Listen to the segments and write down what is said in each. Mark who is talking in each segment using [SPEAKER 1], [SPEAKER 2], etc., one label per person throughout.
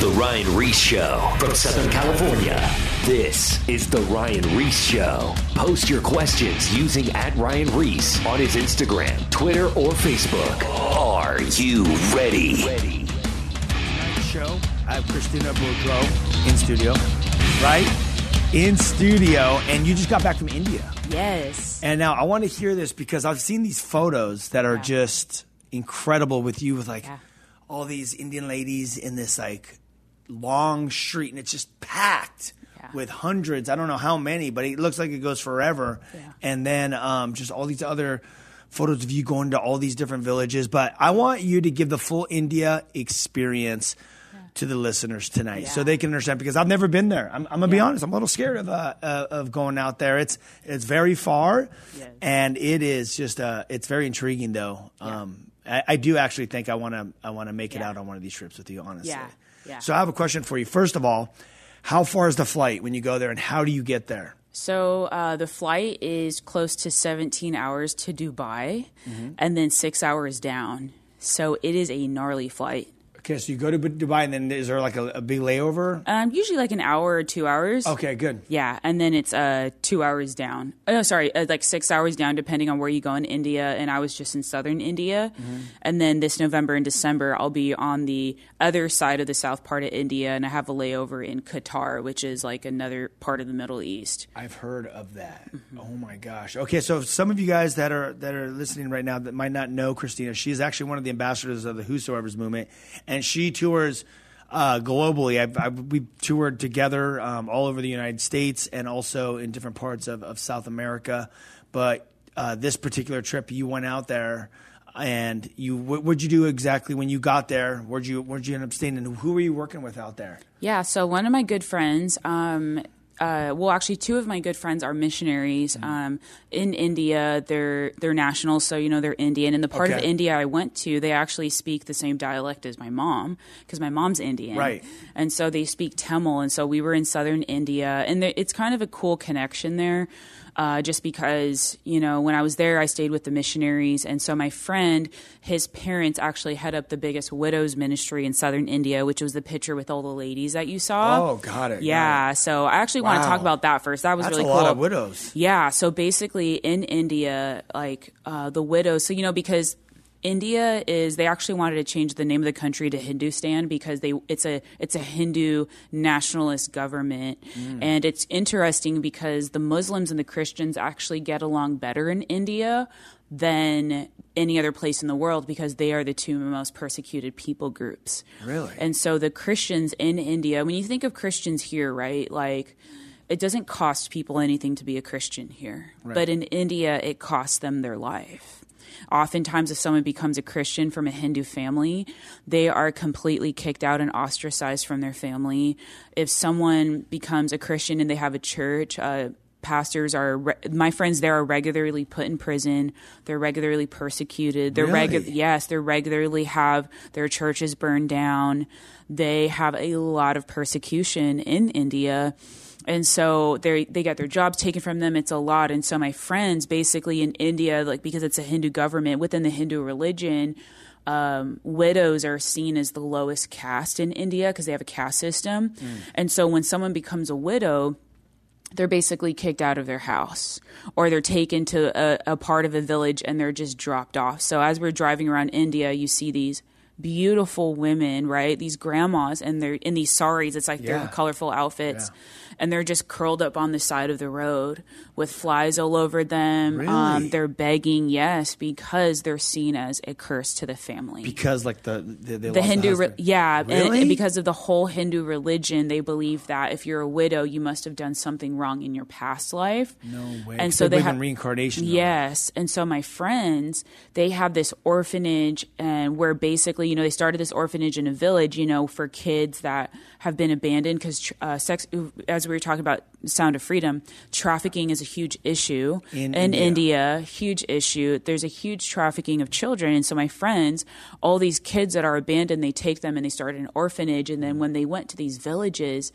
[SPEAKER 1] The Ryan Ries Show from Southern California. This is The Ryan Ries Show. Post your questions using at Ryan Ries on his Instagram, Twitter, or Facebook. Are you ready? Ready.
[SPEAKER 2] Tonight's show, I have Christina Boudreau in studio, right? In studio, and you just got back from India.
[SPEAKER 3] Yes.
[SPEAKER 2] And now I want to hear this because I've seen these photos that are
[SPEAKER 3] Yeah.
[SPEAKER 2] just incredible with you with like
[SPEAKER 3] Yeah.
[SPEAKER 2] all these Indian ladies in this like long street and it's just packed
[SPEAKER 3] Yeah.
[SPEAKER 2] with hundreds. I don't know how many, but it looks like it goes forever.
[SPEAKER 3] Yeah.
[SPEAKER 2] And then um, just all these other photos of you going to all these different villages. But I want you to give the full India experience to the listeners tonight so they can understand because I've never been there. I'm, I'm gonna be honest. I'm a little scared of uh, uh, of going out there. It's it's very far,
[SPEAKER 3] Yes.
[SPEAKER 2] and it is just uh, it's very intriguing though. Um, I, I do actually think I want to I want to make it out on one of these trips with you. Honestly,
[SPEAKER 3] Yeah.
[SPEAKER 2] So I have a question for you. First of all, how far is the flight when you go there, and how do you get there?
[SPEAKER 3] So uh, the flight is close to 17 hours to Dubai
[SPEAKER 2] Mm-hmm.
[SPEAKER 3] and then six hours down. So it is a gnarly flight.
[SPEAKER 2] Okay, so you go to Dubai, and then is there like a, a big layover?
[SPEAKER 3] Um, usually like an hour or two hours.
[SPEAKER 2] Okay, good.
[SPEAKER 3] Yeah, and then it's uh two hours down. Oh, no, sorry, uh, like six hours down, depending on where you go in India. And I was just in southern India,
[SPEAKER 2] Mm-hmm.
[SPEAKER 3] and then this November and December, I'll be on the other side of the south part of India, and I have a layover in Qatar, which is like another part of the Middle East.
[SPEAKER 2] I've heard of that.
[SPEAKER 3] Mm-hmm.
[SPEAKER 2] Oh my gosh. Okay, so some of you guys that are that are listening right now that might not know Christina, she's actually one of the ambassadors of the Whosoevers movement, and she tours uh, globally. I've, I've, we toured together um, all over the United States and also in different parts of, of South America. But uh, this particular trip, you went out there. And you, what would you do exactly when you got there? Where'd you, where'd you end up staying, and who were you working with out there?
[SPEAKER 3] Yeah, so one of my good friends, um, uh, well, actually, two of my good friends are missionaries
[SPEAKER 2] Mm-hmm.
[SPEAKER 3] um, in India. They're they're nationals, so you know they're Indian. And the part of India I went to, they actually speak the same dialect as my mom because my mom's Indian,
[SPEAKER 2] Right.
[SPEAKER 3] And so they speak Tamil, and so we were in southern India, and there, it's kind of a cool connection there. Uh, just because you know when I was there, I stayed with the missionaries, and so my friend, his parents actually head up the biggest widows ministry in southern India, which was the picture with all the ladies that you saw.
[SPEAKER 2] Oh, got it,
[SPEAKER 3] Yeah, so I actually want to talk about that first. That was
[SPEAKER 2] That's
[SPEAKER 3] really
[SPEAKER 2] a
[SPEAKER 3] cool.
[SPEAKER 2] lot of widows.
[SPEAKER 3] Yeah, so basically in India, like uh, the widows, so you know because India is they actually wanted to change the name of the country to Hindustan because they it's a it's a Hindu nationalist government
[SPEAKER 2] Mm.
[SPEAKER 3] and it's interesting because the Muslims and the Christians actually get along better in India than any other place in the world because they are the two most persecuted people groups.
[SPEAKER 2] Really?
[SPEAKER 3] And so the Christians in India, when you think of Christians here, right? Like it doesn't cost people anything to be a Christian here. But in India, it costs them their life. Oftentimes, if someone becomes a Christian from a Hindu family, they are completely kicked out and ostracized from their family. If someone becomes a Christian and they have a church, uh, pastors are re- my friends there are regularly put in prison. They're regularly persecuted. They're
[SPEAKER 2] Really?
[SPEAKER 3] regu- yes, they regularly have their churches burned down. They have a lot of persecution in India. And so they they get their jobs taken from them. It's a lot. And so my friends, basically in India, like because it's a Hindu government within the Hindu religion, um, widows are seen as the lowest caste in India because they have a caste system. And so when someone becomes a widow, they're basically kicked out of their house or they're taken to a, a part of a village and they're just dropped off. So as we're driving around India, you see these beautiful women, right? These grandmas and they're in these saris. It's like
[SPEAKER 2] Yeah.
[SPEAKER 3] their colorful outfits. And they're just curled up on the side of the road with flies all over them.
[SPEAKER 2] Really?
[SPEAKER 3] Um, they're begging, yes, because they're seen as a curse to the family
[SPEAKER 2] Because like the the, they
[SPEAKER 3] the Hindu, re- yeah,
[SPEAKER 2] Really?
[SPEAKER 3] and, because of the whole Hindu religion, they believe that if you're a widow, you must have done something wrong in your past life.
[SPEAKER 2] No way.
[SPEAKER 3] And so
[SPEAKER 2] they
[SPEAKER 3] have
[SPEAKER 2] reincarnation, though.
[SPEAKER 3] Yes, and so my friends, they have this orphanage, and where basically, you know, they started this orphanage in a village, you know, for kids that have been abandoned because uh, sex. As we were talking about Sound of Freedom, trafficking is a huge issue
[SPEAKER 2] In
[SPEAKER 3] in,
[SPEAKER 2] India.
[SPEAKER 3] India. Huge issue. There's a huge trafficking of children, and so my friends, all these kids that are abandoned, they take them and they start an orphanage, and then when they went to these villages,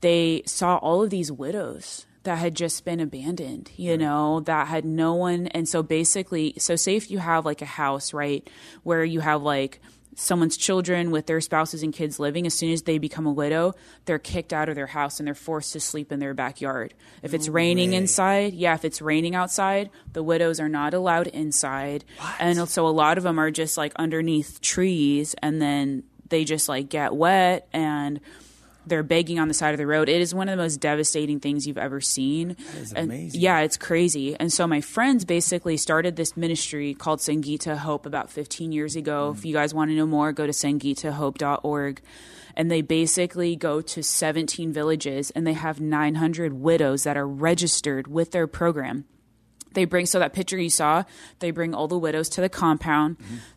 [SPEAKER 3] they saw all of these widows that had just been abandoned, you know, that had no one. And so basically, so say if you have like a house, right, where you have like someone's children with their spouses and kids living, as soon as they become a widow, they're kicked out of their house and they're forced to sleep in their backyard. If it's raining
[SPEAKER 2] way.
[SPEAKER 3] inside, yeah, if it's raining outside, the widows are not allowed inside. And so a lot of them are just like underneath trees and then they just like get wet and they're begging on the side of the road. It is one of the most devastating things you've ever seen. That
[SPEAKER 2] is
[SPEAKER 3] and
[SPEAKER 2] amazing.
[SPEAKER 3] yeah, it's crazy. And so my friends basically started this ministry called Sangita Hope about 15 years ago.
[SPEAKER 2] Mm.
[SPEAKER 3] If you guys want to know more, go to sangitahope.org. And they basically go to 17 villages and they have 900 widows that are registered with their program they bring so that picture you saw they bring all the widows to the compound.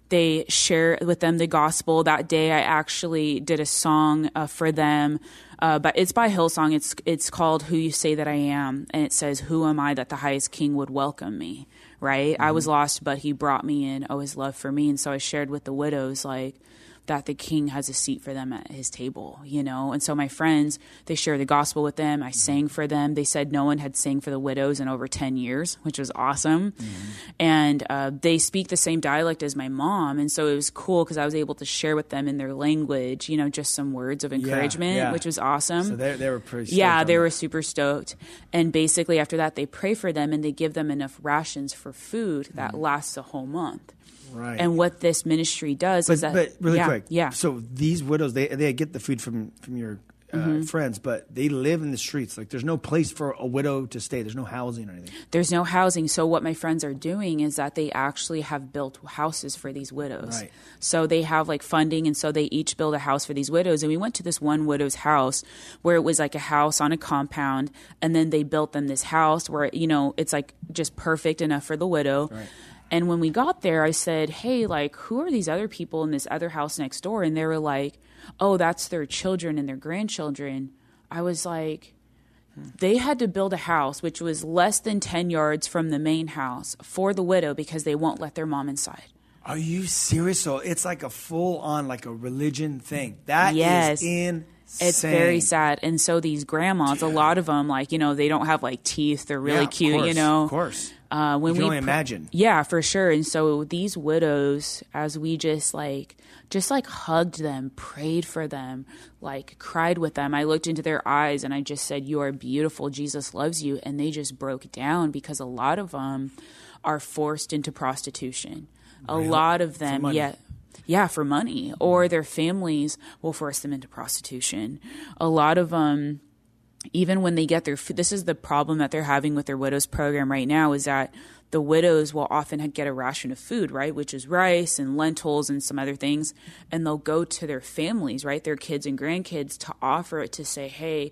[SPEAKER 3] They share with them the gospel. That day i actually did a song uh, for them uh, but it's by hillsong. It's it's called who you say that i am and it says who am i that the highest king would welcome me? Right? I was lost but he brought me in. Oh his love for me. And so i shared with the widows like that the king has a seat for them at his table, you know? And so my friends, they share the gospel with them. I sang for them. They said no one had sang for the widows in over 10 years, which was awesome. And uh, they speak the same dialect as my mom. And so it was cool because I was able to share with them in their language, you know, just some words of encouragement,
[SPEAKER 2] yeah.
[SPEAKER 3] which was awesome.
[SPEAKER 2] So they, they were pretty.
[SPEAKER 3] Yeah, they were super stoked. And basically, after that, they pray for them and they give them enough rations for food that lasts a whole month.
[SPEAKER 2] Right.
[SPEAKER 3] And what this ministry does
[SPEAKER 2] but,
[SPEAKER 3] is that,
[SPEAKER 2] but really
[SPEAKER 3] yeah,
[SPEAKER 2] quick,
[SPEAKER 3] yeah,
[SPEAKER 2] So these widows, they they get the food from from your uh,
[SPEAKER 3] Mm-hmm.
[SPEAKER 2] friends, but they live in the streets. Like there's no place for a widow to stay. There's no housing or anything.
[SPEAKER 3] there's no housing. So what my friends are doing is that they actually have built houses for these widows.
[SPEAKER 2] Right.
[SPEAKER 3] So they have like funding, and so they each build a house for these widows. And we went to this one widow's house where it was like a house on a compound, and then they built them this house where you know it's like just perfect enough for the widow.
[SPEAKER 2] Right.
[SPEAKER 3] And when we got there, I said, "Hey, like, who are these other people in this other house next door?" And they were like, "Oh, that's their children and their grandchildren." I was like, they had to build a house which was less than 10 yards from the main house for the widow because they won't let their mom inside.
[SPEAKER 2] Are you serious? So it's like a full on like a religion thing. That is
[SPEAKER 3] Yes. It's very sad. And so these grandmas, a lot of them, like, you know, they don't have like teeth. They're really
[SPEAKER 2] Yeah,
[SPEAKER 3] cute, you know.
[SPEAKER 2] Of course.
[SPEAKER 3] Uh, when
[SPEAKER 2] You can
[SPEAKER 3] we
[SPEAKER 2] only
[SPEAKER 3] pr-
[SPEAKER 2] imagine.
[SPEAKER 3] Yeah, for sure. And so these widows, as we just like, just like hugged them, prayed for them, like cried with them. I looked into their eyes and I just said, "You are beautiful. Jesus loves you." And they just broke down because a lot of them are forced into prostitution. A lot of them, yeah, yeah, for money, or their families will force them into prostitution. A lot of them even when they get their this is the problem that they're having with their widows program right now is that the widows will often get a ration of food, right, which is rice and lentils and some other things, and they'll go to their families, right, their kids and grandkids to offer it to say, hey.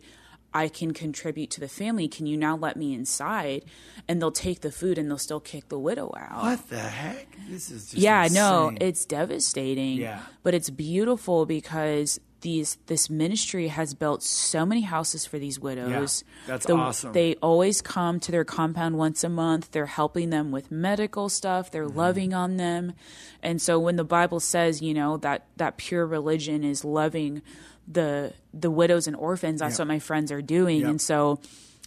[SPEAKER 3] I can contribute to the family. Can you now let me inside? And they'll take the food and they'll still kick the widow out.
[SPEAKER 2] What the heck? This is just
[SPEAKER 3] Yeah, no,
[SPEAKER 2] insane.
[SPEAKER 3] it's devastating.
[SPEAKER 2] Yeah.
[SPEAKER 3] But it's beautiful because these this ministry has built so many houses for these widows.
[SPEAKER 2] Yeah, that's
[SPEAKER 3] The-
[SPEAKER 2] awesome.
[SPEAKER 3] They always come to their compound once a month. They're helping them with medical stuff. They're
[SPEAKER 2] Mm-hmm.
[SPEAKER 3] loving on them. And so when the Bible says, you know, that that pure religion is loving the the widows and orphans, that's what my friends are doing. And so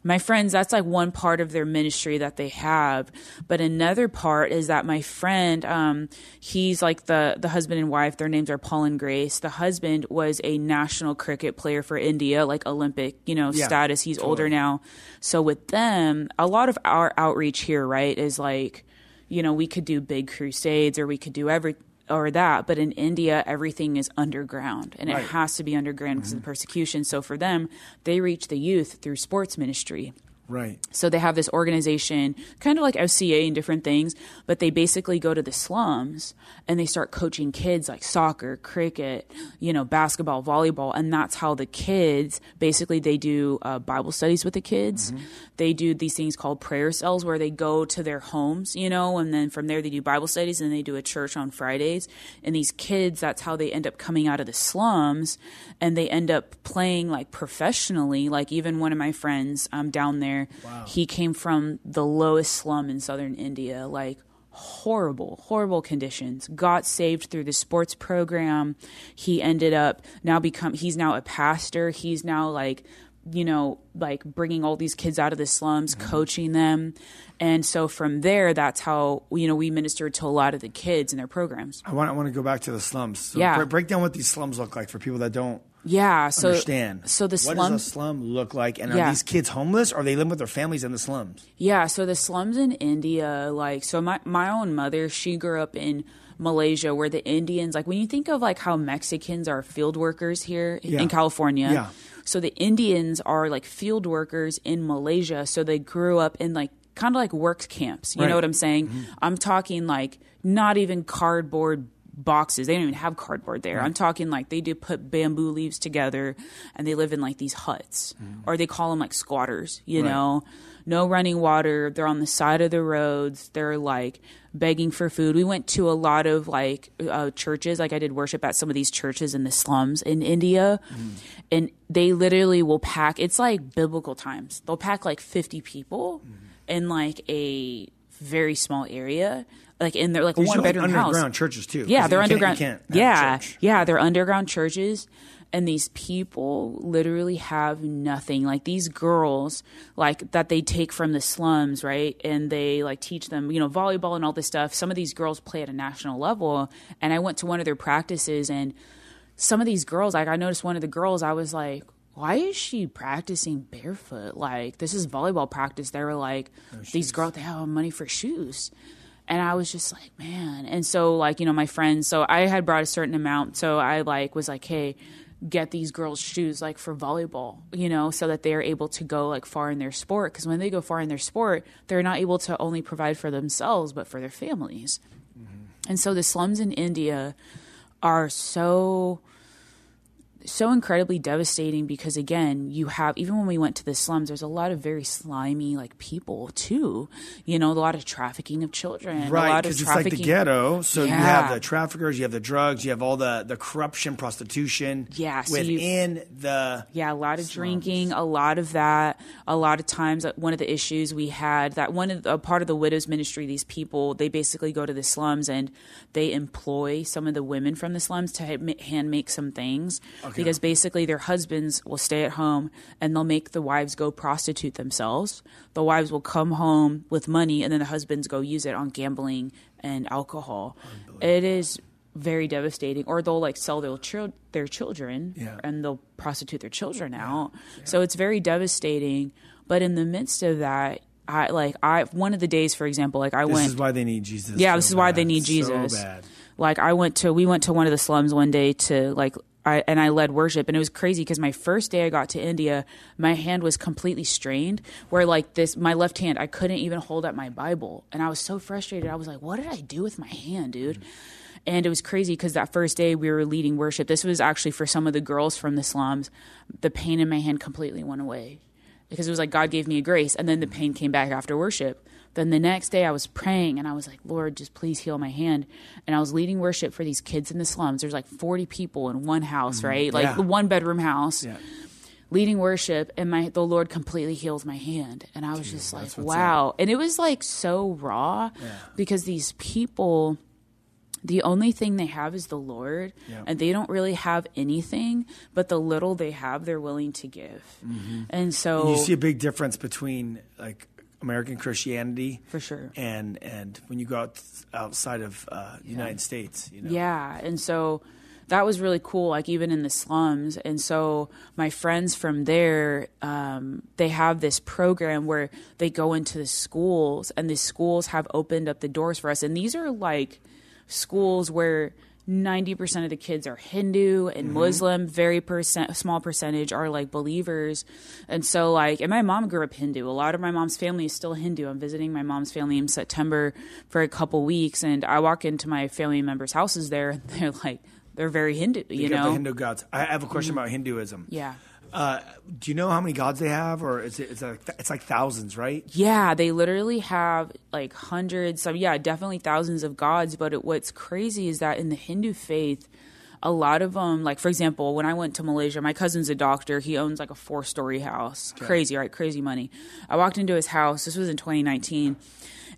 [SPEAKER 3] my friends, that's like one part of their ministry that they have. But another part is that my friend, um, he's like the, the husband and wife. Their names are Paul and Grace. The husband was a national cricket player for India, like Olympic, you know,
[SPEAKER 2] Yeah,
[SPEAKER 3] status. He's older now. So with them, a lot of our outreach here, right, is like, you know, we could do big crusades or we could do every or that, but in India, everything is underground and
[SPEAKER 2] Right.
[SPEAKER 3] it has to be underground because of the mm-hmm. persecution. So for them, they reach the youth through sports ministry.
[SPEAKER 2] Right.
[SPEAKER 3] So they have this organization, kind of like FCA and different things, but they basically go to the slums and they start coaching kids like soccer, cricket, you know, basketball, volleyball, and that's how the kids basically they do uh, Bible studies with the kids. They do these things called prayer cells where they go to their homes, you know, and then from there they do Bible studies and they do a church on Fridays. And these kids, that's how they end up coming out of the slums and they end up playing like professionally. Like even one of my friends um, down there, he came from the lowest slum in southern India, like horrible, horrible conditions. Got saved through the sports program. He ended up now become he's now a pastor. He's now like you know, like bringing all these kids out of the slums, mm-hmm. coaching them. And so from there, that's how, you know, we ministered to a lot of the kids in their programs.
[SPEAKER 2] I want I want to go back to the slums. So
[SPEAKER 3] Yeah.
[SPEAKER 2] break down what these slums look like for people that don't
[SPEAKER 3] Yeah. So,
[SPEAKER 2] understand.
[SPEAKER 3] so the
[SPEAKER 2] what
[SPEAKER 3] slums.
[SPEAKER 2] does a slum look like? And are
[SPEAKER 3] Yeah.
[SPEAKER 2] these kids homeless or are they living with their families in the slums?
[SPEAKER 3] Yeah, so the slums in India, like, so my my own mother, she grew up in Malaysia, where the Indians, like, when you think of like how Mexicans are field workers here
[SPEAKER 2] Yeah.
[SPEAKER 3] in California,
[SPEAKER 2] Yeah.
[SPEAKER 3] so the Indians are like field workers in Malaysia, so they grew up in like kind of like work camps. You
[SPEAKER 2] Right.
[SPEAKER 3] know what I'm saying? Mm-hmm. I'm talking like not even cardboard boxes. They don't even have cardboard there. I'm talking like they do put bamboo leaves together and they live in like these huts mm-hmm. or they call them like squatters, you
[SPEAKER 2] Right.
[SPEAKER 3] know. No running water. They're on the side of the roads. They're like begging for food. We went to a lot of like uh, churches. Like I did worship at some of these churches in the slums in India, mm-hmm. and they literally will pack. It's like biblical times. They'll pack like fifty people mm-hmm. in like a very small area, like in their like
[SPEAKER 2] These
[SPEAKER 3] one bedroom house.
[SPEAKER 2] underground churches too.
[SPEAKER 3] Yeah, they're
[SPEAKER 2] can't-
[SPEAKER 3] underground.
[SPEAKER 2] can't a
[SPEAKER 3] yeah, yeah, they're underground churches, and these people literally have nothing. Like these girls, like that they take from the slums, right? And they like teach them, you know, volleyball and all this stuff. Some of these girls play at a national level, and I went to one of their practices, and some of these girls, like I noticed one of the girls, I was like. Why is she practicing barefoot? Like this is volleyball practice. They were like, oh, these girls they have money for shoes. And I was just like, man. And so like, you know, my friends, so I had brought a certain amount. So I like was like, hey, get these girls shoes like for volleyball, you know, so that they're able to go like far in their sport. Cause when they go far in their sport, they're not able to only provide for themselves, but for their families. Mm-hmm. And so the slums in India are so so incredibly devastating because again you have even when we went to the slums there's a lot of very slimy like people too you know a lot of trafficking of children
[SPEAKER 2] Right, because it's like the ghetto. So you have the traffickers, you have the drugs, you have all the, the corruption, prostitution
[SPEAKER 3] Yeah, so you-
[SPEAKER 2] within the
[SPEAKER 3] Yeah, a lot of drinking, a lot of that. A lot of times, uh, one of the issues we had that one of the, a part of the widows ministry, these people they basically go to the slums and they employ some of the women from the slums to ha- hand make some things because basically their husbands will stay at home and they'll make the wives go prostitute themselves. The wives will come home with money and then the husbands go use it on gambling and alcohol. It is very devastating or they'll like sell their chil- their children
[SPEAKER 2] Yeah.
[SPEAKER 3] and they'll prostitute their children out. So it's very devastating. But in the midst of that, I like I one of the days, for example, like I
[SPEAKER 2] This
[SPEAKER 3] went.
[SPEAKER 2] This is why they need Jesus.
[SPEAKER 3] yeah,
[SPEAKER 2] so
[SPEAKER 3] this is why they
[SPEAKER 2] bad,
[SPEAKER 3] need
[SPEAKER 2] so
[SPEAKER 3] Jesus.
[SPEAKER 2] bad.
[SPEAKER 3] Like I went to we went to one of the slums one day to like I and I led worship and it was crazy because my first day I got to India, my hand was completely strained where like this my left hand I couldn't even hold up my Bible and I was so frustrated. I was like, what did I do with my hand, dude? And it was crazy because that first day we were leading worship. This was actually for some of the girls from the slums. The pain in my hand completely went away because it was like God gave me a grace, and then the pain came back after worship. Then the next day I was praying and I was like, Lord, just please heal my hand. And I was leading worship for these kids in the slums. There's like 40 people in one house, mm, right? Like
[SPEAKER 2] Yeah.
[SPEAKER 3] the one bedroom house.
[SPEAKER 2] Yeah.
[SPEAKER 3] Leading worship and my the Lord completely heals my hand. And I was just like, wow. And it was like so raw because these people the only thing they have is the Lord,
[SPEAKER 2] Yeah.
[SPEAKER 3] and they don't really have anything, but the little they have, they're willing to give. Mm-hmm. And so,
[SPEAKER 2] You see a big difference between like American Christianity
[SPEAKER 3] for sure.
[SPEAKER 2] and and when you go out, outside of uh, the United States. You know?
[SPEAKER 3] Yeah. And so that was really cool, like even in the slums. And so my friends from there, um, they have this program where they go into the schools, and the schools have opened up the doors for us. And these are like schools where 90% of the kids are Hindu and mm-hmm. Muslim, very percent small percentage are like believers. And so like and my mom grew up Hindu. A lot of my mom's family is still Hindu. I'm visiting my mom's family in September for a couple weeks and I walk into my family members' houses there and they're like they're very Hindu, you
[SPEAKER 2] You
[SPEAKER 3] know.
[SPEAKER 2] the Hindu gods. I have a question mm-hmm. about Hinduism.
[SPEAKER 3] yeah.
[SPEAKER 2] Uh, do you know how many gods they have, or is it? It's like, it's like thousands, right?
[SPEAKER 3] Yeah, they literally have like hundreds, some yeah, definitely thousands of gods. But it, what's crazy is that in the Hindu faith, a lot of them, like for example, when I went to Malaysia, my cousin's a doctor. He owns like a four-story house, crazy, right? Crazy money. I walked into his house. This was in 2019.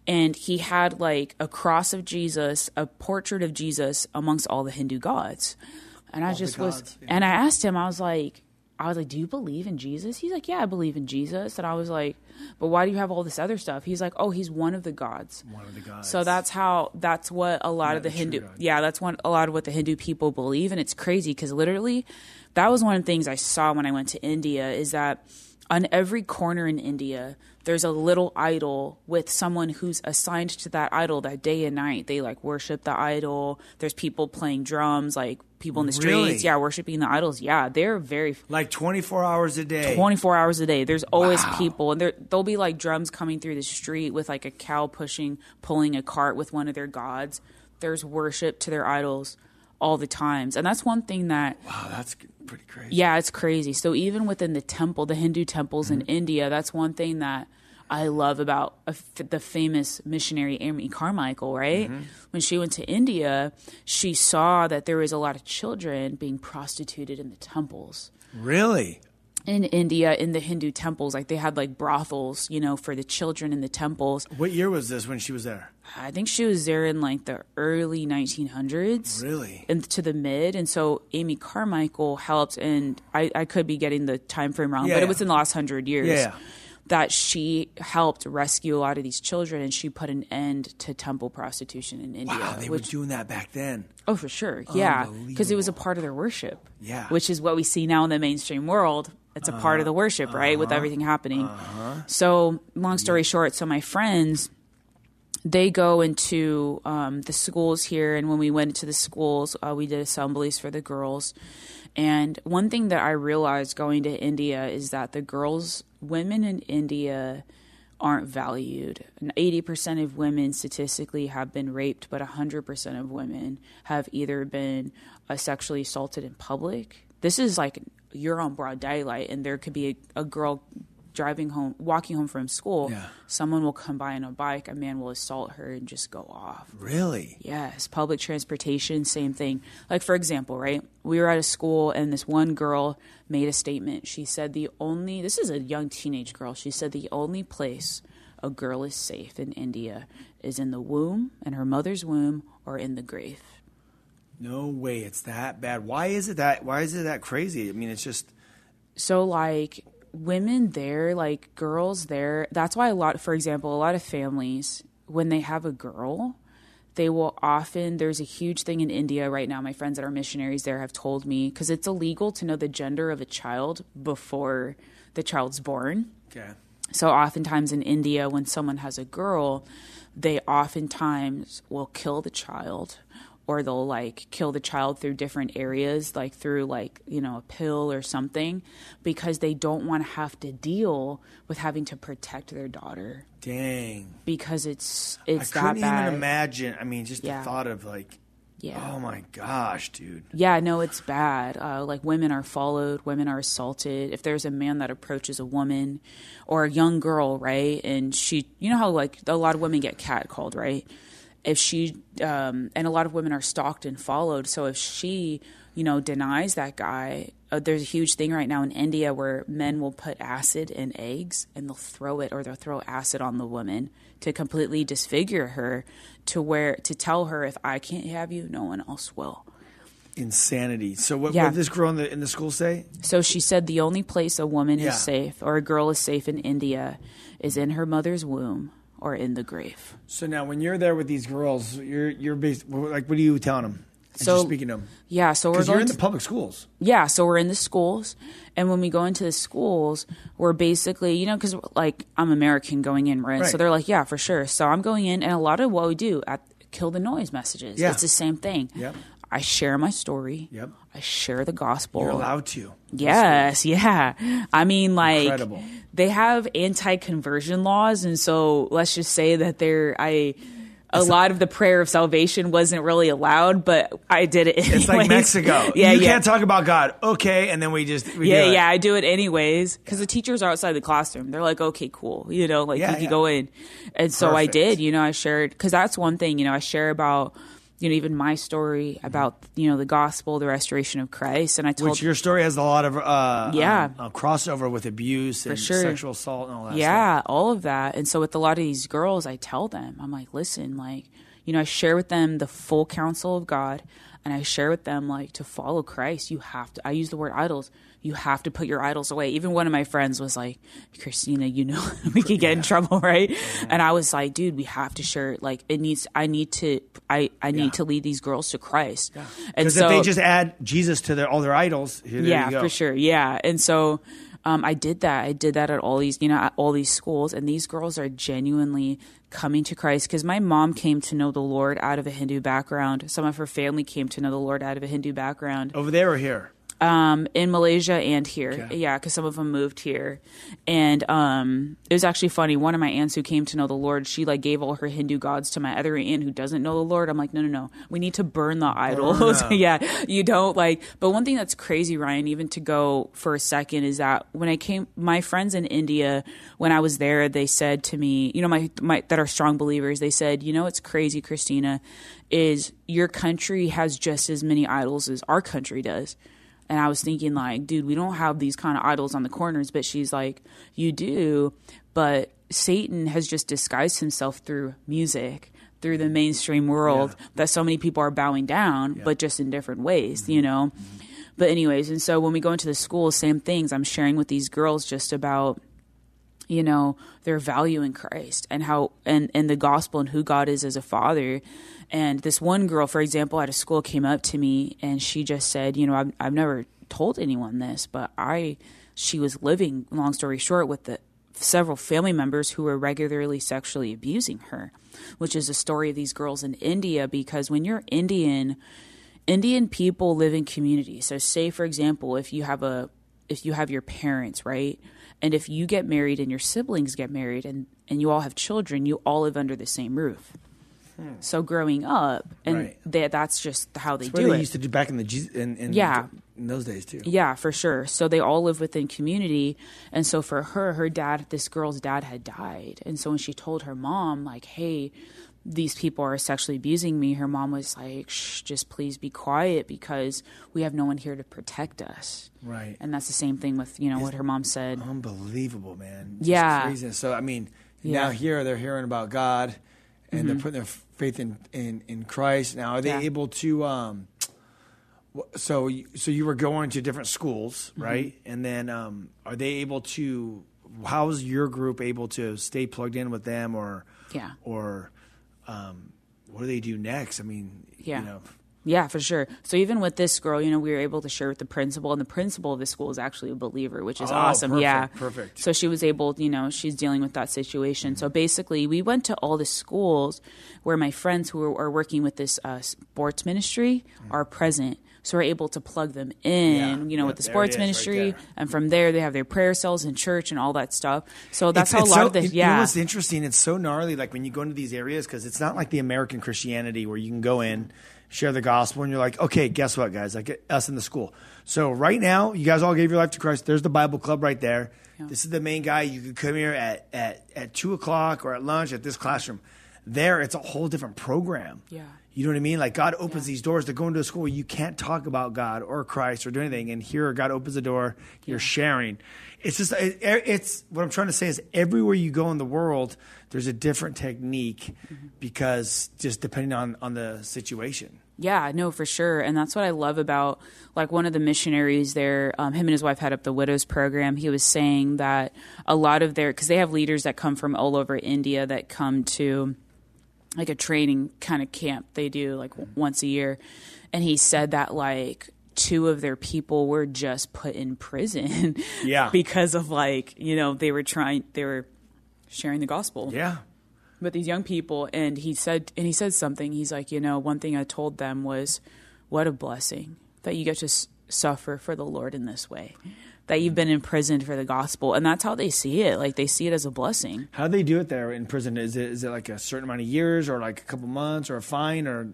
[SPEAKER 3] And he had like a cross of Jesus, a portrait of Jesus amongst all the Hindu gods. And I just was,
[SPEAKER 2] yeah.
[SPEAKER 3] and I asked him, I was like, I was like, "Do you believe in Jesus?" He's like, "Yeah, I believe in Jesus." And I was like, "But why do you have all this other stuff?" He's like, "Oh, he's one of the gods."
[SPEAKER 2] One of the gods.
[SPEAKER 3] So that's how that's what a lot of the
[SPEAKER 2] the
[SPEAKER 3] Hindu yeah, that's what a lot of what the Hindu people believe and it's crazy cuz literally that was one of the things I saw when I went to India is that on every corner in India there's a little idol with someone who's assigned to that idol that day and night. They like worship the idol. There's people playing drums, like people in the streets,
[SPEAKER 2] Really?
[SPEAKER 3] yeah, worshiping the idols. Yeah, they're very
[SPEAKER 2] like 24 hours a day.
[SPEAKER 3] 24 hours a day. There's always
[SPEAKER 2] Wow.
[SPEAKER 3] people, and there there'll be like drums coming through the street with like a cow pushing, pulling a cart with one of their gods. There's worship to their idols all the times, and that's one thing that
[SPEAKER 2] Wow, that's pretty crazy.
[SPEAKER 3] yeah, it's crazy. So even within the temple, the Hindu temples in mm-hmm. India, that's one thing that I love about a f the famous missionary Amy Carmichael. Right mm-hmm. when she went to India, she saw that there was a lot of children being prostituted in the temples
[SPEAKER 2] Really?
[SPEAKER 3] in India in the Hindu temples, like they had like brothels, you know, for the children in the temples.
[SPEAKER 2] What year was this when she was there?
[SPEAKER 3] I think she was there in like the early 1900s.
[SPEAKER 2] Really?
[SPEAKER 3] Into the mid, and so Amy Carmichael helped, and I, I could be getting the time frame wrong,
[SPEAKER 2] Yeah,
[SPEAKER 3] but
[SPEAKER 2] yeah.
[SPEAKER 3] it was in the last hundred years
[SPEAKER 2] yeah.
[SPEAKER 3] That she helped rescue a lot of these children, and she put an end to temple prostitution in India.
[SPEAKER 2] Wow, they
[SPEAKER 3] which,
[SPEAKER 2] were doing that back then.
[SPEAKER 3] Oh, for sure. Yeah. Because it was a part of their worship.
[SPEAKER 2] Yeah.
[SPEAKER 3] Which is what we see now in the mainstream world. It's a part of the worship, right? With everything happening. So, long story short, so my friends, they go into um, the schools here. And when we went into the schools, uh, we did assemblies for the girls. And one thing that I realized going to India is that the girls, women in India, aren't valued. And 80% of women statistically have been raped, but 100% of women have either been uh, sexually assaulted in public. This is like you're on broad daylight, and there could be a, a girl driving home, walking home from school.
[SPEAKER 2] Yeah.
[SPEAKER 3] Someone will come by on a bike, a man will assault her and just go off.
[SPEAKER 2] Really?
[SPEAKER 3] Yes, public transportation, same thing. Like, for example, right? We were at a school and this one girl made a statement. She said, The only, this is a young teenage girl, she said, the only place a girl is safe in India is in the womb, in her mother's womb, or in the grave.
[SPEAKER 2] No way, it's that bad. Why is it that? Why is it that crazy? I mean, it's just
[SPEAKER 3] So like women there, like girls there, that's why a lot for example, a lot of families when they have a girl, they will often there's a huge thing in India right now. My friends that are missionaries there have told me cuz it's illegal to know the gender of a child before the child's born.
[SPEAKER 2] okay.
[SPEAKER 3] So oftentimes in India, when someone has a girl, they oftentimes will kill the child or they'll like kill the child through different areas, like through like, you know, a pill or something, because they don't want to have to deal with having to protect their daughter
[SPEAKER 2] Dang.
[SPEAKER 3] because it's it's
[SPEAKER 2] I
[SPEAKER 3] that
[SPEAKER 2] couldn't
[SPEAKER 3] bad.
[SPEAKER 2] even imagine. I mean, just
[SPEAKER 3] Yeah.
[SPEAKER 2] the thought of like,
[SPEAKER 3] Yeah.
[SPEAKER 2] oh my gosh, dude.
[SPEAKER 3] Yeah, no, it's bad. Uh, like women are followed, women are assaulted. If there's a man that approaches a woman or a young girl, right, and she, you know how like a lot of women get catcalled, right? If she, um, and a lot of women are stalked and followed. So if she, you know, denies that guy, uh, there's a huge thing right now in India where men will put acid in eggs and they'll throw it or they'll throw acid on the woman to completely disfigure her to where to tell her if I can't have you, no one else will.
[SPEAKER 2] Insanity. So what,
[SPEAKER 3] Yeah.
[SPEAKER 2] what did this girl in the in the school say?
[SPEAKER 3] So she said the only place a woman
[SPEAKER 2] Yeah.
[SPEAKER 3] is safe or a girl is safe in India is in her mother's womb or in the grave.
[SPEAKER 2] So now, when you're there with these girls, you're you're based, like, what are you telling them?
[SPEAKER 3] So-
[SPEAKER 2] speaking to them
[SPEAKER 3] Yeah, so we're going
[SPEAKER 2] in
[SPEAKER 3] to,
[SPEAKER 2] the public schools.
[SPEAKER 3] yeah, so we're in the schools, and when we go into the schools, we're basically, you know, because like I'm American going in, right? So they're like, yeah, for sure. So I'm going in, and a lot of what we do at kill the noise messages,
[SPEAKER 2] Yeah.
[SPEAKER 3] it's the same thing.
[SPEAKER 2] Yep.
[SPEAKER 3] I share my story.
[SPEAKER 2] Yep.
[SPEAKER 3] I share the gospel.
[SPEAKER 2] You're allowed to.
[SPEAKER 3] Yes, yeah. I mean, like
[SPEAKER 2] Incredible.
[SPEAKER 3] they have anti-conversion laws, and so let's just say that they're I. A lot of the prayer of salvation wasn't really allowed, but I did it. Anyways.
[SPEAKER 2] It's like Mexico.
[SPEAKER 3] yeah,
[SPEAKER 2] you
[SPEAKER 3] yeah.
[SPEAKER 2] can't talk about God. Okay, and then we just we
[SPEAKER 3] yeah, yeah, I do it anyways because the teachers are outside the classroom. They're like, okay, cool, you know, like
[SPEAKER 2] Yeah,
[SPEAKER 3] you can
[SPEAKER 2] yeah.
[SPEAKER 3] go in, and so I did. You know, I shared because that's one thing. You know, I share about you know even my story about you know the gospel, the restoration of Christ, and I told
[SPEAKER 2] Which your story has a lot of uh,
[SPEAKER 3] Yeah.
[SPEAKER 2] um, uh, crossover with abuse and
[SPEAKER 3] sure.
[SPEAKER 2] sexual assault and all that. stuff.
[SPEAKER 3] yeah all of that and so with a lot of these girls i tell them i'm like listen like you know i share with them the full counsel of god and i share with them like to follow christ you have to i use the word idols you have to put your idols away. Even one of my friends was like, Christina, you know, we could get in trouble, right? And I was like, dude, we have to share. Like, it needs. I need to. I I need
[SPEAKER 2] Yeah.
[SPEAKER 3] to lead these girls to Christ. And
[SPEAKER 2] Because
[SPEAKER 3] so
[SPEAKER 2] if they just add Jesus to their all their idols, here,
[SPEAKER 3] yeah, for sure. Yeah, and so um, I did that. I did that at all these, you know, at all these schools, and these girls are genuinely coming to Christ because my mom came to know the Lord out of a Hindu background. Some of her family came to know the Lord out of a Hindu background
[SPEAKER 2] Over there or here?
[SPEAKER 3] Um, in Malaysia and here.
[SPEAKER 2] Okay.
[SPEAKER 3] Yeah, because some of them moved here, and um, it was actually funny. One of my aunts who came to know the Lord, she like gave all her Hindu gods to my other aunt who doesn't know the Lord. I'm like, no, no, no, we need to burn the idols.
[SPEAKER 2] them.
[SPEAKER 3] yeah, you don't like. But one thing that's crazy, Ryan, even to go for a second, is that when I came, my friends in India, when I was there, they said to me, you know, my my that are strong believers, they said, you know, it's crazy, Christina, is your country has just as many idols as our country does. And I was thinking, like, dude, we don't have these kind of idols on the corners. But she's like, you do. But Satan has just disguised himself through music, through the mainstream world that so many people are bowing down, but just in different ways, you mm-hmm. know? Mm-hmm. But, anyways, and so when we go into the school, same things. I'm sharing with these girls just about you know their value in Christ and how and and the gospel and who God is as a father. And this one girl, for example, at a school came up to me and she just said, you know, I've I've never told anyone this, but I she was living, long story short, with the several family members who were regularly sexually abusing her, which is a story of these girls in India because when you're Indian, Indian people live in communities. So say for example, if you have a if you have your parents, right? And if you get married and your siblings get married and, and you all have children, you all live under the same roof. Hmm. So growing up, and
[SPEAKER 2] Right.
[SPEAKER 3] they, that's just how they do
[SPEAKER 2] they
[SPEAKER 3] it.
[SPEAKER 2] used to do back in the in, in,
[SPEAKER 3] Yeah.
[SPEAKER 2] in those days too.
[SPEAKER 3] Yeah, for sure. So they all live within community. And so for her, her dad, this girl's dad had died. And so when she told her mom, like, hey, these people are sexually abusing me, her mom was like, shh, just please be quiet because we have no one here to protect us.
[SPEAKER 2] Right.
[SPEAKER 3] And that's the same thing with, you know, what her mom said.
[SPEAKER 2] Unbelievable, man. Just
[SPEAKER 3] Yeah.
[SPEAKER 2] crazy. So I mean,
[SPEAKER 3] Yeah. Mm-hmm.
[SPEAKER 2] now here they're hearing about God, and they're putting their faith in, in, in Christ. Now, are they
[SPEAKER 3] Yeah.
[SPEAKER 2] able to? Um, so you- so you were going to different schools,
[SPEAKER 3] Mm-hmm.
[SPEAKER 2] right? And then um, are they able to? How's your group able to stay plugged in with them, or
[SPEAKER 3] Yeah.
[SPEAKER 2] or um, what do they do next? I mean,
[SPEAKER 3] Yeah.
[SPEAKER 2] you know,
[SPEAKER 3] Yeah, for sure. So even with this girl, you know, we were able to share with the principal, and the principal of the school is actually a believer, which is
[SPEAKER 2] Oh,
[SPEAKER 3] awesome.
[SPEAKER 2] perfect,
[SPEAKER 3] yeah,
[SPEAKER 2] perfect.
[SPEAKER 3] So she was able, you know, she's dealing with that situation. So basically, we went to all the schools where my friends who are, working with this uh, sports ministry are present. So we're able to plug them in,
[SPEAKER 2] Yeah,
[SPEAKER 3] you know,
[SPEAKER 2] yeah,
[SPEAKER 3] with the sports
[SPEAKER 2] is, right
[SPEAKER 3] ministry, and from there they have their prayer cells in church and all that stuff. So that's how a lot
[SPEAKER 2] so,
[SPEAKER 3] of the
[SPEAKER 2] you
[SPEAKER 3] yeah,
[SPEAKER 2] know what's interesting? It's so gnarly. Like when you go into these areas, because it's not like the American Christianity where you can go in, share the gospel, and you're like, okay, guess what, guys? Like us in the school. So right now, you guys all gave your life to Christ. There's the Bible club right there. This is the main guy. You could come here at at at two o'clock or at lunch at this classroom. There, it's a whole different program.
[SPEAKER 3] Yeah.
[SPEAKER 2] You know what I mean? Like God opens
[SPEAKER 3] Yeah.
[SPEAKER 2] these doors to go into a school where you can't talk about God or Christ or do anything, and here God opens the door. You're sharing. It's just it, it's what I'm trying to say is everywhere you go in the world, there's a different technique
[SPEAKER 3] Mm-hmm.
[SPEAKER 2] because just depending on on the situation.
[SPEAKER 3] Yeah, no, for sure. And that's what I love about like one of the missionaries there, um, him and his wife had up the widows program. He was saying that a lot of their, because they have leaders that come from all over India that come to like a training kind of camp they do like w- once a year. And he said that like two of their people were just put in prison.
[SPEAKER 2] Yeah.
[SPEAKER 3] because of like, you know, they were trying, they were sharing the gospel
[SPEAKER 2] Yeah.
[SPEAKER 3] with these young people and he said and he said something he's like you know one thing i told them was what a blessing that you get to s- suffer for the lord in this way that you've been imprisoned for the gospel and that's how they see it like they see it as a blessing
[SPEAKER 2] How do they do it there in prison? Is it is it like a certain amount of years or like a couple months or a fine or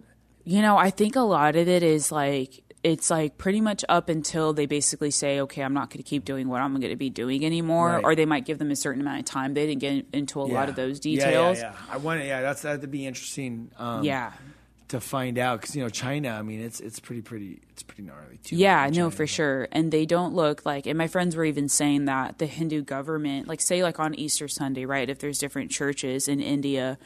[SPEAKER 3] you know i think a lot of it is like it's like pretty much up until they basically say okay i'm not going to keep doing what i'm going to be doing anymore
[SPEAKER 2] Right.
[SPEAKER 3] or they might give them a certain amount of time they didn't get into a lot of those
[SPEAKER 2] Yeah,
[SPEAKER 3] details
[SPEAKER 2] Yeah, yeah, I want. Yeah, that's that'd be interesting. Um,
[SPEAKER 3] yeah
[SPEAKER 2] to find out because you know China. I mean, it's it's pretty pretty it's pretty gnarly too.
[SPEAKER 3] Yeah, no, for sure. And they don't look like, and my friends were even saying that the Hindu government, like, say, like on Easter Sunday, right? If there's different churches in India,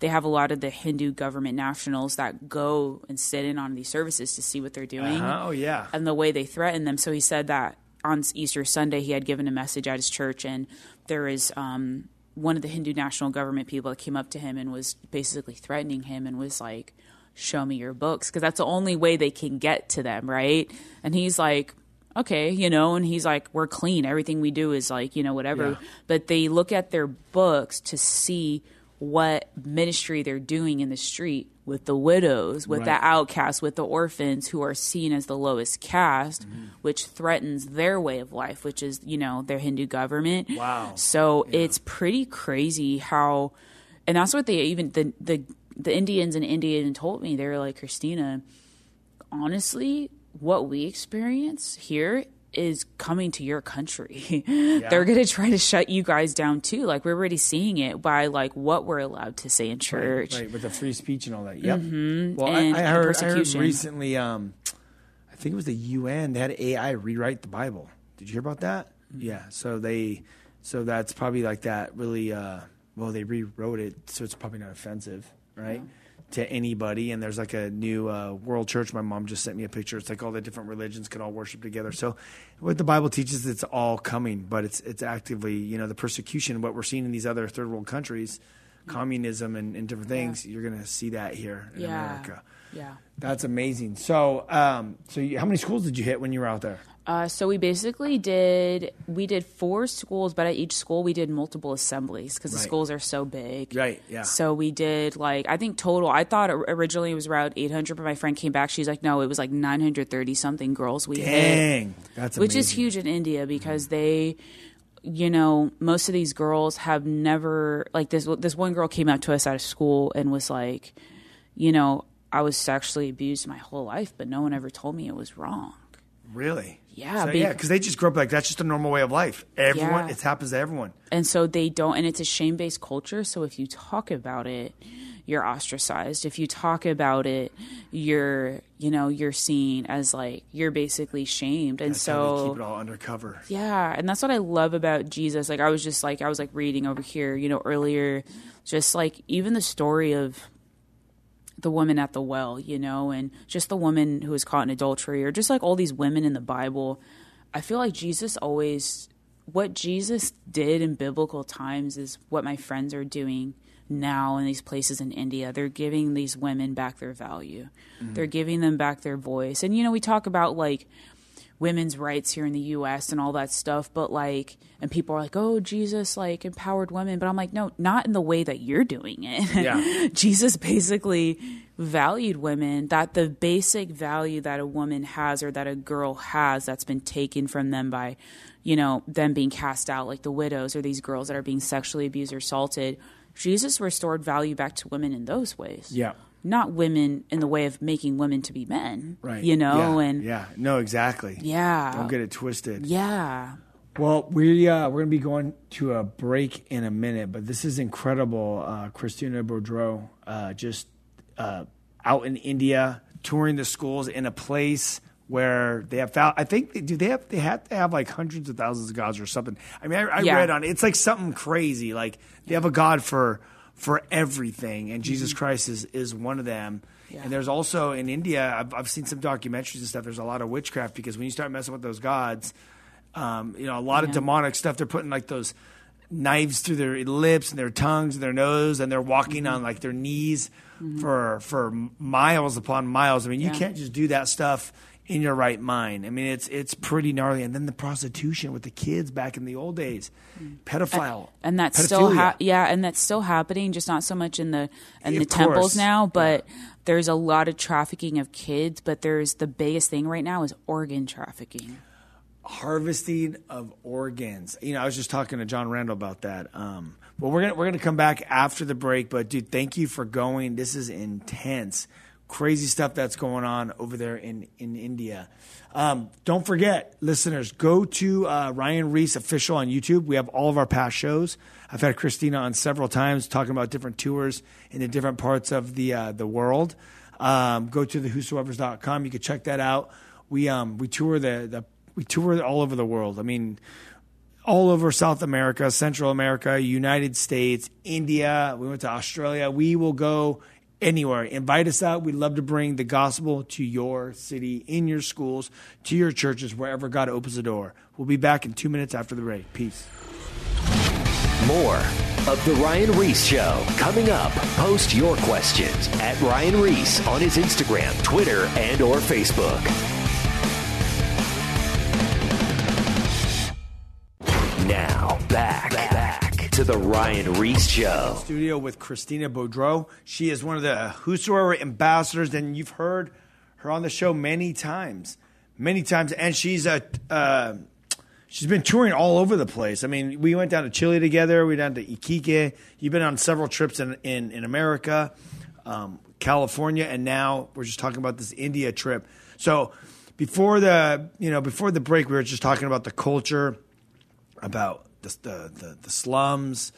[SPEAKER 3] they have a lot of the Hindu government nationals that go and sit in on these services to see what they're doing
[SPEAKER 2] Uh-huh. Oh yeah.
[SPEAKER 3] and the way they threaten them. So he said that on Easter Sunday, he had given a message at his church, and there was um, one of the Hindu national government people that came up to him and was basically threatening him and was like, "Show me your books," because that's the only way they can get to them, right? And he's like, "Okay," you know, and he's like, "We're clean. Everything we do is like, you know, whatever."
[SPEAKER 2] Yeah.
[SPEAKER 3] But they look at their books to see what ministry they're doing in the street with the widows, with the outcasts, with the orphans who are seen as the lowest caste, mm-hmm. which threatens their way of life, which is, you know, their Hindu government.
[SPEAKER 2] Wow.
[SPEAKER 3] So it's pretty crazy how, and that's what they even, the, the, the Indians in India even told me. They were like, Christina, honestly, what we experience here is coming to your country. They're going to try to shut you guys down too. Like we're already seeing it by like what we're allowed to say in church.
[SPEAKER 2] Right, with the free speech and all that. Yep. Well,
[SPEAKER 3] And
[SPEAKER 2] I, I, heard, I heard recently, um, I think it was the UN, they had AI rewrite the Bible. Did you hear about that?
[SPEAKER 3] Mm-hmm.
[SPEAKER 2] Yeah. So they, so that's probably like that really, uh, well, they rewrote it so it's probably not offensive, right? To anybody, and there's like a new uh, world church. My mom just sent me a picture. It's like all the different religions can all worship together. So, what the Bible teaches, it's all coming, but it's it's actively, you know, the persecution. What we're seeing in these other third world countries, communism and, and different things. You're going to see that here in
[SPEAKER 3] Yeah.
[SPEAKER 2] America.
[SPEAKER 3] Yeah.
[SPEAKER 2] That's amazing. So, um, so you, how many schools did you hit when you were out there?
[SPEAKER 3] Uh, so we basically did we did four schools, but at each school we did multiple assemblies because the schools are so big.
[SPEAKER 2] Right, yeah.
[SPEAKER 3] So we did like I think total. I thought originally it was around 800, but my friend came back. She's like, no, it was like 930 something girls we hit,
[SPEAKER 2] Dang, that's
[SPEAKER 3] which is huge in India because they. You know, most of these girls have never like this. This one girl came up to us out of school and was like, "You know, I was sexually abused my whole life, but no one ever told me it was wrong."
[SPEAKER 2] Really?
[SPEAKER 3] Yeah,
[SPEAKER 2] So,
[SPEAKER 3] be-
[SPEAKER 2] yeah, because they just grew up like that's just a normal way of life. Everyone,
[SPEAKER 3] Yeah.
[SPEAKER 2] it happens to everyone.
[SPEAKER 3] and so they don't and it's a shame-based culture so if you talk about it you're ostracized. If you talk about it you're you know you're seen as like you're basically shamed. And
[SPEAKER 2] That's
[SPEAKER 3] so
[SPEAKER 2] keep it all undercover.
[SPEAKER 3] yeah and that's what i love about jesus. Like i was just like i was like reading over here you know earlier just like even the story of the woman at the well you know and just the woman who was caught in adultery or just like all these women in the bible. I feel like jesus always what jesus did in biblical times is what my friends are doing now in these places in india they're giving these women back their value mm-hmm. they're giving them back their voice and you know we talk about like women's rights here in the US and all that stuff, but like, and people are like, oh, Jesus like empowered women. But I'm like, no, not in the way that you're doing it.
[SPEAKER 2] Yeah.
[SPEAKER 3] Jesus basically valued women, that the basic value that a woman has or that a girl has that's been taken from them by, you know, them being cast out, like the widows or these girls that are being sexually abused or assaulted. Jesus restored value back to women in those ways.
[SPEAKER 2] Yeah.
[SPEAKER 3] Not women in the way of making women to be men.
[SPEAKER 2] Right.
[SPEAKER 3] You know,
[SPEAKER 2] yeah.
[SPEAKER 3] and
[SPEAKER 2] yeah, no, exactly.
[SPEAKER 3] yeah.
[SPEAKER 2] Don't get it twisted.
[SPEAKER 3] Yeah.
[SPEAKER 2] Well, we uh, we're gonna be going to a break in a minute, but this is incredible. Uh, Christina Boudreau uh, just uh, out in India touring the schools in a place where they have found. I think they do. They have they have to have like hundreds of thousands of gods or something. I mean, I, I
[SPEAKER 3] Yeah.
[SPEAKER 2] read on it. It's like something crazy. Like they have a god for for everything, and Jesus Christ is is one of them.
[SPEAKER 3] Yeah.
[SPEAKER 2] And there's also in India, I've, I've seen some documentaries and stuff. There's a lot of witchcraft because when you start messing with those gods, um, you know, a lot of demonic stuff. They're putting like those knives through their lips and their tongues and their nose, and they're walking
[SPEAKER 3] Mm-hmm.
[SPEAKER 2] on like their knees for for miles upon miles. I mean, you
[SPEAKER 3] Yeah.
[SPEAKER 2] can't just do that stuff in your right mind. I mean, it's it's pretty gnarly. And then the prostitution with the kids back in the old days, pedophile,
[SPEAKER 3] Mm. and that's still ha- yeah and that's still happening just not so much in the in
[SPEAKER 2] Of
[SPEAKER 3] the temples now but there's a lot of trafficking of kids but there's the biggest thing right now is organ trafficking
[SPEAKER 2] harvesting of organs. You know, I was just talking to John Randall about that. Um, but we're gonna we're gonna come back after the break. But dude, thank you for going. This is intense, crazy stuff that's going on over there in in India. Um, don't forget, listeners, go to uh, Ryan Ries official on YouTube. We have all of our past shows. I've had Christina on several times talking about different tours in the different parts of the uh, the world. Um, go to the whosoevers.com. You can check that out. We um we tour the the we tour all over the world. I mean, all over South America, Central America, United States, India. We went to Australia. We will go anywhere. Invite us out. We'd love to bring the gospel to your city, in your schools, to your churches, wherever God opens the door. We'll be back in two minutes after the break. Peace.
[SPEAKER 1] More of The Ryan Ries Show coming up. Post your questions at Ryan Ries on his Instagram, Twitter, and or Facebook. Now, back, back to The Ryan Ries Show.
[SPEAKER 2] Studio with Christina Boudreau. She is one of the Whosoever ambassadors, and you've heard her on the show many times, many times. And she's a uh, she's been touring all over the place. I mean, we went down to Chile together. We went down to Iquique. You've been on several trips in in, in America, um, California, and now we're just talking about this India trip. So before the you know before the break, we were just talking about the culture, about the the, the, slums.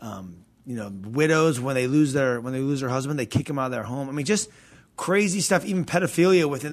[SPEAKER 2] Um, you know, widows when they lose their when they lose their husband, they kick them out of their home. I mean, just crazy stuff. Even pedophilia within.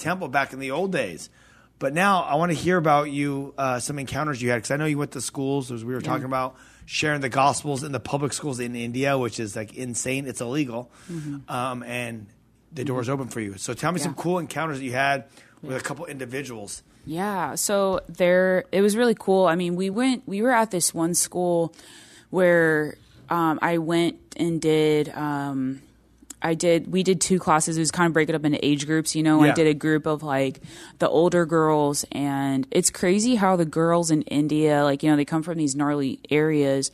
[SPEAKER 2] temple back in the old days. But now I want to hear about you, uh, some encounters you had, because I know you went to schools, as we were talking about, sharing the gospels in the public schools in India, which is like insane. It's illegal. Um, and the door's open for you. So tell me some
[SPEAKER 3] Mm-hmm.
[SPEAKER 2] Cool encounters that you had with a couple individuals.
[SPEAKER 3] Yeah, so there it was really cool. I mean, we went we were at this one school where um, I went and did um, I did we did two classes. It was kind of break it up into age groups, you know.
[SPEAKER 2] Yeah.
[SPEAKER 3] I did a group of like the older girls and it's crazy how the girls in India, like, you know, they come from these gnarly areas,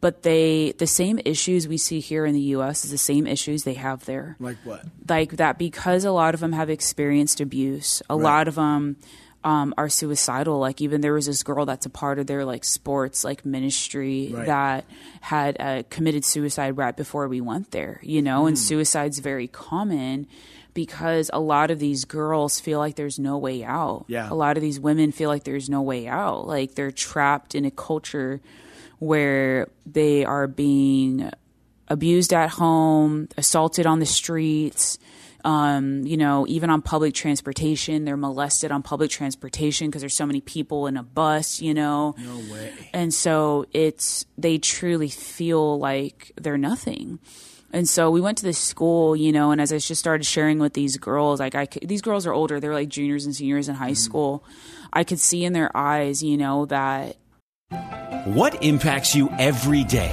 [SPEAKER 3] but they the same issues we see here in the US is the same issues they have there
[SPEAKER 2] Like what?
[SPEAKER 3] like that because a lot of them have experienced abuse. A lot of them um, are suicidal. Like even there was this girl that's a part of their like sports like ministry
[SPEAKER 2] Right.
[SPEAKER 3] that had uh, committed suicide right before we went there. You know,
[SPEAKER 2] Hmm.
[SPEAKER 3] and suicide's very common because a lot of these girls feel like there's no way out.
[SPEAKER 2] Yeah.
[SPEAKER 3] a lot of these women feel like there's no way out. Like they're trapped in a culture where they are being abused at home, assaulted on the streets, um, you know, even on public transportation. They're molested on public transportation because there's so many people in a bus, you know.
[SPEAKER 2] No way.
[SPEAKER 3] And so it's, they truly feel like they're nothing. And so we went to this school, you know, and as I just started sharing with these girls, like I, could- these girls are older, they're like juniors and seniors in high school. I could see in their eyes, you know, that
[SPEAKER 4] What impacts you every day?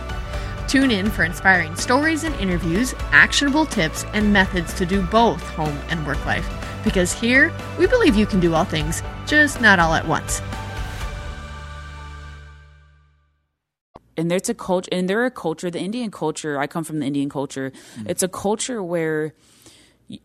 [SPEAKER 5] Tune in for inspiring stories and interviews, actionable tips, and methods to do both home and work life. Because here, we believe you can do all things, just not all at once.
[SPEAKER 3] and there's a culture and they're a culture the indian culture i come from the indian culture mm. it's a culture where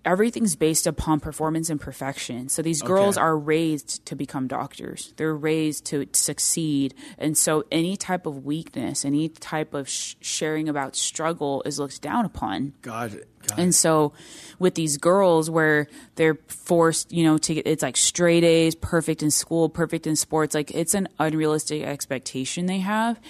[SPEAKER 3] everything's based upon performance and perfection. So these girls
[SPEAKER 2] Okay.
[SPEAKER 3] are raised to become doctors. They're raised to succeed. And so any type of weakness, any type of sh- sharing about struggle is looked down upon.
[SPEAKER 2] God, God.
[SPEAKER 3] And so with these girls where they're forced, you know, to get it's like straight A's, perfect in school, perfect in sports, like it's an unrealistic expectation they have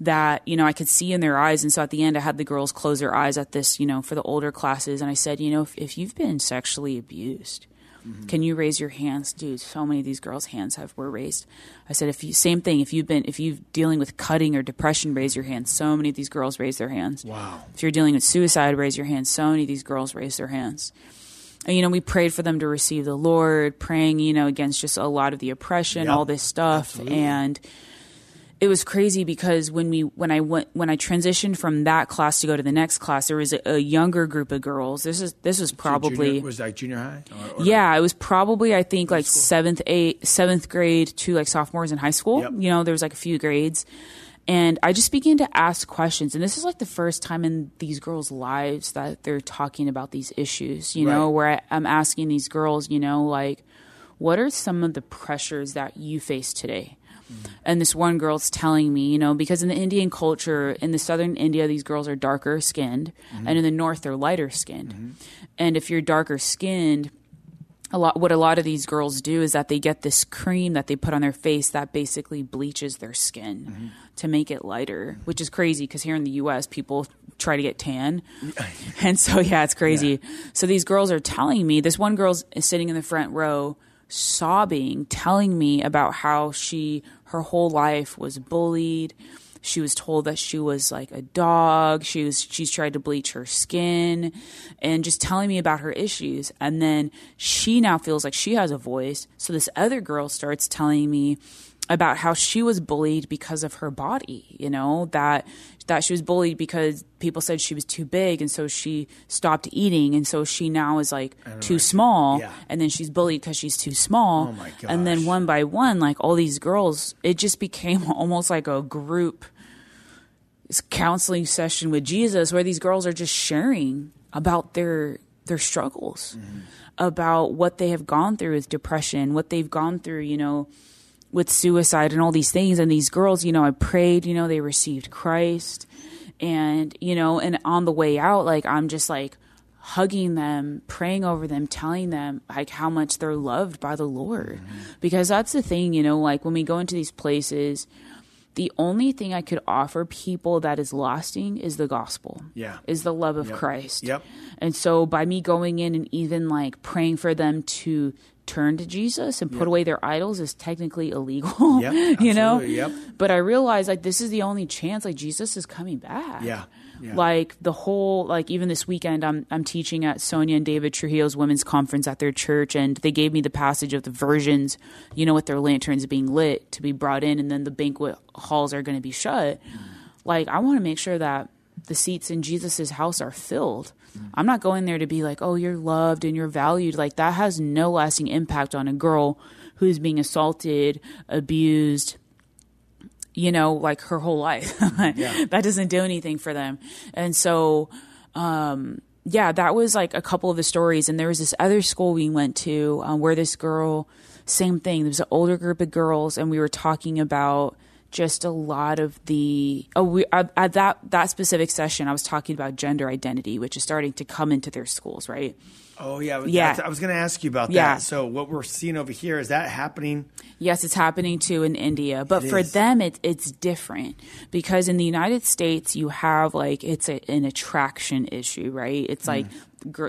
[SPEAKER 3] that, you know, I could see in their eyes. And so at the end I had the girls close their eyes at this, you know, for the older classes and I said, you know, if, if you've been sexually abused, Mm-hmm. can you raise your hands, dude? So many of these girls' hands have were raised. I said, if you same thing, if you've been if you've dealing with cutting or depression, raise your hand. So many of these girls raise their hands.
[SPEAKER 2] Wow.
[SPEAKER 3] If you're dealing with suicide, raise your hand. So many of these girls raise their hands. And, you know, we prayed for them to receive the Lord, praying, you know, against just a lot of the oppression,
[SPEAKER 2] Yep.
[SPEAKER 3] all this stuff.
[SPEAKER 2] Absolutely.
[SPEAKER 3] And it was crazy because when we when I went when I transitioned from that class to go to the next class, there was a, a younger group of girls. This is this was probably
[SPEAKER 2] Junior, was that junior high? Or- or-
[SPEAKER 3] yeah, it was probably I think like seventh, eight, seventh grade to like sophomores in high school.
[SPEAKER 2] Yep.
[SPEAKER 3] You know, there was like a few grades, and I just began to ask questions. And this is like the first time in these girls' lives that they're talking about these issues. You know,
[SPEAKER 2] Right.
[SPEAKER 3] where I, I'm asking these girls, you know, like, what are some of the pressures that you face today? And this one girl's telling me, you know, because in the Indian culture, in the southern India, these girls are darker skinned, and in the north, they're lighter skinned. And if you're darker skinned, a lot what a lot of these girls do is that they get this cream that they put on their face that basically bleaches their skin to make it lighter, which is crazy because here in the US people try to get tan. and so yeah, it's crazy. So these girls are telling me this one girl's sitting in the front row sobbing, telling me about how she her whole life was bullied. She was told that she was like a dog. She was she's tried to bleach her skin and just telling me about her issues. And then she now feels like she has a voice. So this other girl starts telling me about how she was bullied because of her body, you know, that that she was bullied because people said she was too big and so she stopped eating and so she now is like too small
[SPEAKER 2] Yeah.
[SPEAKER 3] and then she's bullied because she's too small.
[SPEAKER 2] Oh my
[SPEAKER 3] And then one by one, like all these girls, it just became almost like a group counseling session with Jesus where these girls are just sharing about their their struggles, about what they have gone through with depression, what they've gone through, you know, with suicide and all these things. And these girls, you know, I prayed, you know, they received Christ. And, you know, and on the way out, like, I'm just like hugging them, praying over them, telling them like how much they're loved by the Lord. Mm-hmm. Because that's the thing, you know, like when we go into these places, the only thing I could offer people that is lasting is the gospel.
[SPEAKER 2] Yeah.
[SPEAKER 3] Is the love of
[SPEAKER 2] Yep.
[SPEAKER 3] Christ.
[SPEAKER 2] Yep.
[SPEAKER 3] And so by me going in and even like praying for them to turn to Jesus and put away their idols is technically illegal.
[SPEAKER 2] Yep,
[SPEAKER 3] you know?
[SPEAKER 2] yep.
[SPEAKER 3] But I realized like this is the only chance like Jesus is coming back.
[SPEAKER 2] Yeah, yeah.
[SPEAKER 3] Like the whole like even this weekend I'm I'm teaching at Sonia and David Trujillo's women's conference at their church and they gave me the passage of the virgins, you know, with their lanterns being lit to be brought in and then the banquet halls are going to be shut. Mm. Like I want to make sure that the seats in Jesus's house are filled. I'm not going there to be like, "Oh, you're loved and you're valued." Like that has no lasting impact on a girl who's being assaulted, abused, you know, like her whole life. that doesn't do anything for them. And so, um, yeah, that was like a couple of the stories. And there was this other school we went to um, where this girl, same thing. There was an older group of girls, and we were talking about just a lot of the oh we at, at that that specific session I was talking about gender identity which is starting to come into their schools right
[SPEAKER 2] Oh yeah,
[SPEAKER 3] Yeah.
[SPEAKER 2] I was going to ask you about
[SPEAKER 3] Yeah.
[SPEAKER 2] that. So what we're seeing over here is that happening?
[SPEAKER 3] Yes, it's happening too in India, but
[SPEAKER 2] It
[SPEAKER 3] for
[SPEAKER 2] is.
[SPEAKER 3] them it, it's different because in the United States you have like it's a, an attraction issue, right? It's
[SPEAKER 2] Mm.
[SPEAKER 3] like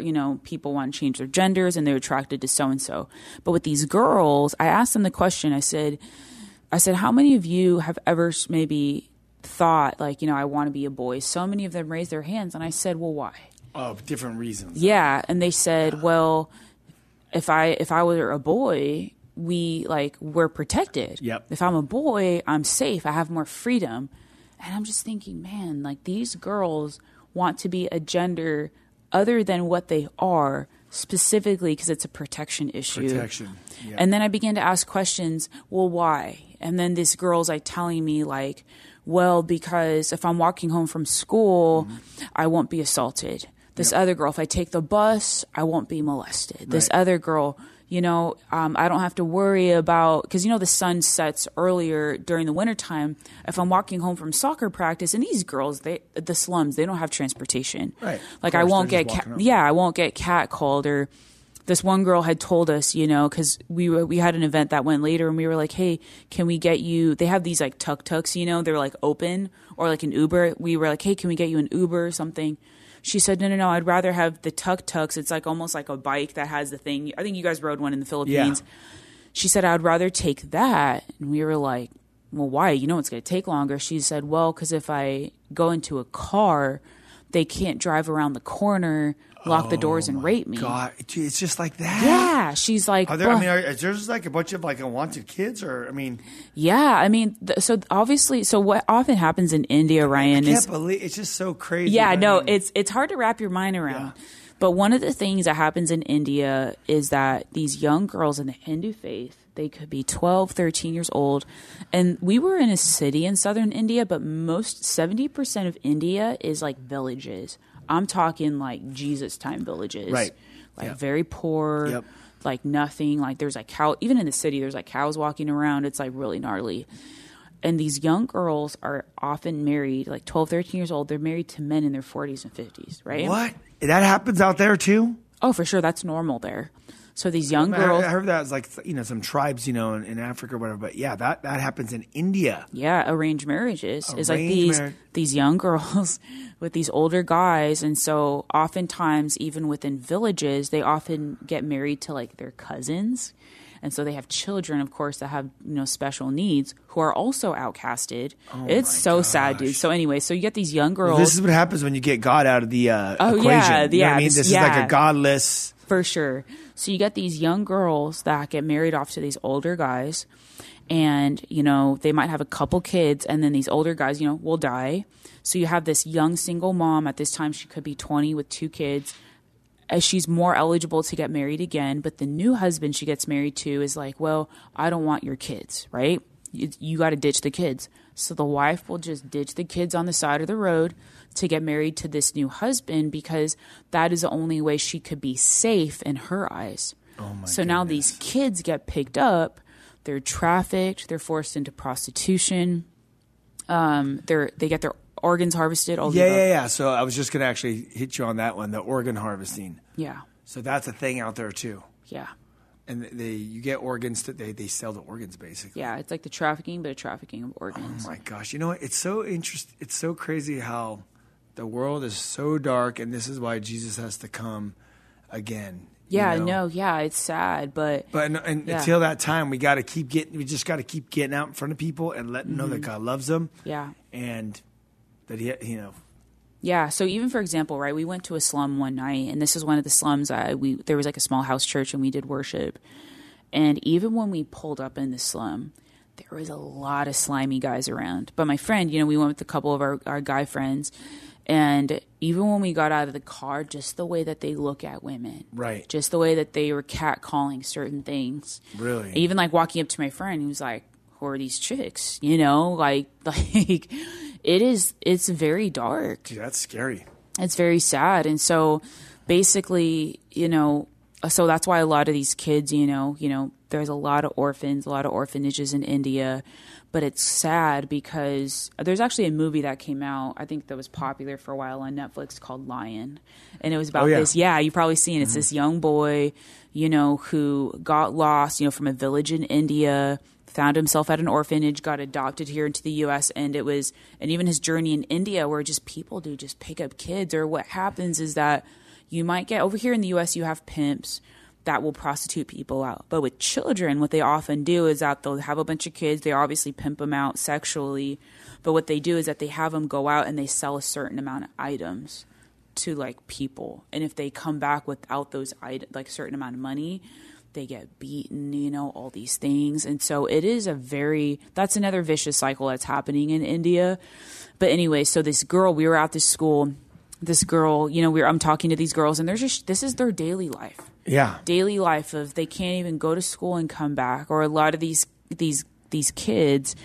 [SPEAKER 3] you know people want to change their genders and they're attracted to so and so. But with these girls, I asked them the question. I said, I said, how many of you have ever maybe thought like you know I want to be a boy? So many of them raised their hands, and I said, well, why?
[SPEAKER 2] Oh, different reasons.
[SPEAKER 3] Yeah, and they said, "Well, if I if I were a boy, we like we're protected.
[SPEAKER 2] Yep.
[SPEAKER 3] If I'm a boy, I'm safe. I have more freedom." And I'm just thinking, man, like these girls want to be a gender other than what they are specifically because it's a protection issue.
[SPEAKER 2] Protection. Yeah.
[SPEAKER 3] And then I began to ask questions, well, why? And then this girl's like telling me like, well, because if I'm walking home from school, I won't be assaulted. This other girl, if I take the bus, I won't be molested. This other girl, you know, um, I don't have to worry about because you know the sun sets earlier during the wintertime. If I'm walking home from soccer practice, and these girls, they the slums, they don't have transportation.
[SPEAKER 2] Right.
[SPEAKER 3] Like
[SPEAKER 2] Of
[SPEAKER 3] I won't get ca- yeah, I won't get catcalled or this one girl had told us, you know, because we were we had an event that went later, and we were like, "Hey, can we get you?" They have these like tuk tuks, you know, they're like open or like an Uber. We were like, "Hey, can we get you an Uber or something?" She said, "No, no, no. I'd rather have the tuk tuks. It's like almost like a bike that has the thing. I think you guys rode one in the Philippines." She said, "I'd rather take that," and we were like, "Well, why? You know, it's going to take longer." She said, "Well, because if I go into a car." They can't drive around the corner, lock the doors, oh and rape me.
[SPEAKER 2] Oh God, it's just like that.
[SPEAKER 3] Yeah, she's like,
[SPEAKER 2] Are there? I mean, are, is there just like a bunch of like unwanted kids, or I mean,
[SPEAKER 3] yeah. I mean, th- so obviously, so what often happens in India,
[SPEAKER 2] I
[SPEAKER 3] Ryan,
[SPEAKER 2] can't
[SPEAKER 3] is
[SPEAKER 2] believe it's just so crazy.
[SPEAKER 3] yeah,
[SPEAKER 2] I
[SPEAKER 3] no, it's it's hard to wrap your mind around.
[SPEAKER 2] Yeah.
[SPEAKER 3] But one of the things that happens in India is that these young girls in the Hindu faith, they could be 12, 13 years old. And we were in a city in southern India, but most 70% of India is like villages. I'm talking like Jesus time villages.
[SPEAKER 2] Right.
[SPEAKER 3] Like
[SPEAKER 2] Yeah.
[SPEAKER 3] very poor.
[SPEAKER 2] Yep.
[SPEAKER 3] Like nothing. Like there's like cow even in the city there's like cows walking around. It's like really gnarly and these young girls are often married like 12 13 years old they're married to men in their 40s and 50s right
[SPEAKER 2] what that happens out there too.
[SPEAKER 3] oh for sure that's normal there so these young
[SPEAKER 2] I-
[SPEAKER 3] girls
[SPEAKER 2] I heard that was like you know some tribes you know in, in Africa or whatever. But yeah, that that happens in India.
[SPEAKER 3] yeah arranged marriages is like these
[SPEAKER 2] marriage.
[SPEAKER 3] these young girls with these older guys and so oftentimes even within villages they often get married to like their cousins and so they have children of course that have you know special needs who are also outcasted it's so sad dude so anyway so you get these young girls
[SPEAKER 2] This is what happens when you get God out of the uh,
[SPEAKER 3] Oh,
[SPEAKER 2] equation.
[SPEAKER 3] yeah,
[SPEAKER 2] you know
[SPEAKER 3] yeah,
[SPEAKER 2] I mean,
[SPEAKER 3] this-
[SPEAKER 2] this is like a godless.
[SPEAKER 3] For sure. So you get these young girls that get married off to these older guys, and you know they might have a couple kids, and then these older guys, you know, will die. So you have this young single mom. At this time, she could be twenty with two kids. As she's more eligible to get married again, but the new husband she gets married to is like, well, I don't want your kids, right? You, you got to ditch the kids. So the wife will just ditch the kids on the side of the road to get married to this new husband because that is the only way she could be safe in her eyes. Oh my so now these kids get picked up, they're trafficked, they're forced into prostitution. Um, they're they get their organs harvested. All the
[SPEAKER 2] Yeah, yeah, yeah. So I was just gonna actually hit you on that one, the organ harvesting.
[SPEAKER 3] yeah,
[SPEAKER 2] So that's a thing out there too.
[SPEAKER 3] yeah,
[SPEAKER 2] And they you get organs that they they sell the organs basically.
[SPEAKER 3] yeah. It's like the trafficking, but a trafficking of organs.
[SPEAKER 2] Oh my gosh, you know what? It's so interest. It's so crazy how the world is so dark, and this is why Jesus has to come again. you
[SPEAKER 3] yeah,
[SPEAKER 2] know?
[SPEAKER 3] no, yeah, it's sad, but
[SPEAKER 2] But and, and
[SPEAKER 3] Yeah.
[SPEAKER 2] until that time, we got to keep getting. We just got to keep getting out in front of people and letting them know
[SPEAKER 3] Mm-hmm.
[SPEAKER 2] that God loves them.
[SPEAKER 3] yeah.
[SPEAKER 2] and that he, you know,
[SPEAKER 3] Yeah. So even for example, right, we went to a slum one night, and this is one of the slums. I we there was like a small house church, and we did worship. And even when we pulled up in the slum, there was a lot of slimy guys around. But my friend, you know, we went with a couple of our, our guy friends, and even when we got out of the car, just the way that they look at women,
[SPEAKER 2] Right.
[SPEAKER 3] Just the way that they were catcalling certain things,
[SPEAKER 2] Really?
[SPEAKER 3] Even like walking up to my friend, he was like, "Who are these chicks?" You know, like like it is. It's very dark
[SPEAKER 2] dude, that's scary.
[SPEAKER 3] it's very sad and so basically you know so that's why a lot of these kids you know you know there's a lot of orphans a lot of orphanages in india but it's sad because there's actually a movie that came out i think that was popular for a while on netflix called lion and it was about
[SPEAKER 2] Oh, yeah.
[SPEAKER 3] this yeah you've probably seen it. it's mm-hmm. this young boy you know who got lost you know from a village in india found himself at an orphanage, got adopted here into the U.S., and it was, and even his journey in India, where just people do just pick up kids, or what happens is that you might get over here in the U.S., you have pimps that will prostitute people out, but with children, what they often do is that they'll have a bunch of kids, they obviously pimp them out sexually, but what they do is that they have them go out and they sell a certain amount of items to like people, and if they come back without those items, like a certain amount of money they get beaten, you know, all these things. And so it is a very, that's another vicious cycle that's happening in India. But anyway, so this girl, we were at this school, this girl, you know, we are I'm talking to these girls and they're just, this is their daily life.
[SPEAKER 2] Yeah,
[SPEAKER 3] Daily life of they can't even go to school and come back. Or a lot of these, these, these kids,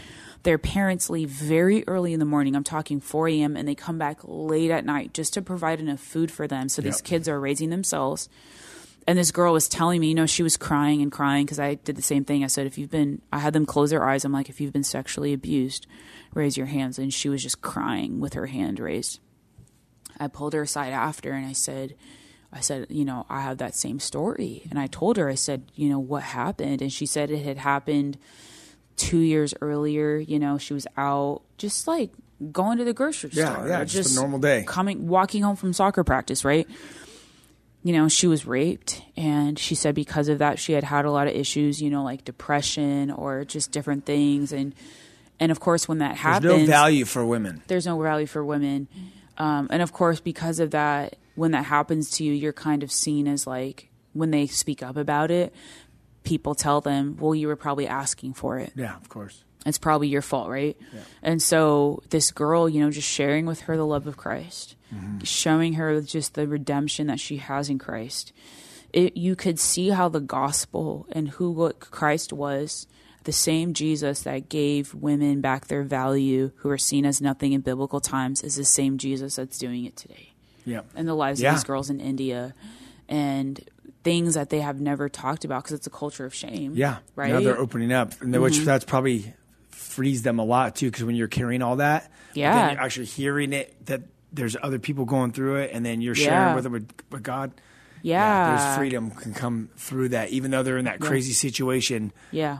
[SPEAKER 3] Their parents leave very early in the morning. I'm talking 4 a.m. and they come back late at night just to provide enough food for them. So these kids are raising themselves. And this girl was telling me, you know, she was crying and crying because I did the same thing. I said, if you've been, I had them close their eyes. I'm like, if you've been sexually abused, raise your hands. And she was just crying with her hand raised. I pulled her aside after and I said, I said, you know, I have that same story. And I told her, I said, you know, what happened? And she said it had happened two years earlier. You know, she was out just like going to the grocery
[SPEAKER 2] Yeah,
[SPEAKER 3] store.
[SPEAKER 2] yeah,
[SPEAKER 3] or
[SPEAKER 2] just a normal day.
[SPEAKER 3] Coming, walking home from soccer practice, right? You know, she was raped. And she said because of that, she had had a lot of issues, you know, like depression or just different things. And, and of course, when that
[SPEAKER 2] happened.
[SPEAKER 3] There's
[SPEAKER 2] no value for women.
[SPEAKER 3] there's no value for women. Um, and of course, because of that, when that happens to you, you're kind of seen as like, when they speak up about it, people tell them, well, you were probably asking for it.
[SPEAKER 2] Yeah, of course.
[SPEAKER 3] It's probably your fault, right? Yeah. And so this girl, you know, just sharing with her the love of Christ, mm-hmm. showing her just the redemption that she has in Christ. It, you could see how the gospel and who what Christ was, the same Jesus that gave women back their value, who are seen as nothing in biblical times, is the same Jesus that's doing it today
[SPEAKER 2] Yeah.
[SPEAKER 3] in the lives
[SPEAKER 2] Yeah.
[SPEAKER 3] of these girls in India, and things that they have never talked about because it's a culture of shame.
[SPEAKER 2] Yeah.
[SPEAKER 3] right. Mm-hmm.
[SPEAKER 2] Now they're opening up, and then, which that's probably frees them a lot too, because when you're carrying all that,
[SPEAKER 3] Yeah.
[SPEAKER 2] then you're actually hearing it that there's other people going through it, and then you're sharing
[SPEAKER 3] Yeah.
[SPEAKER 2] with them with, with God.
[SPEAKER 3] yeah,
[SPEAKER 2] there's freedom can come through that, even though they're in that crazy situation.
[SPEAKER 3] Yeah.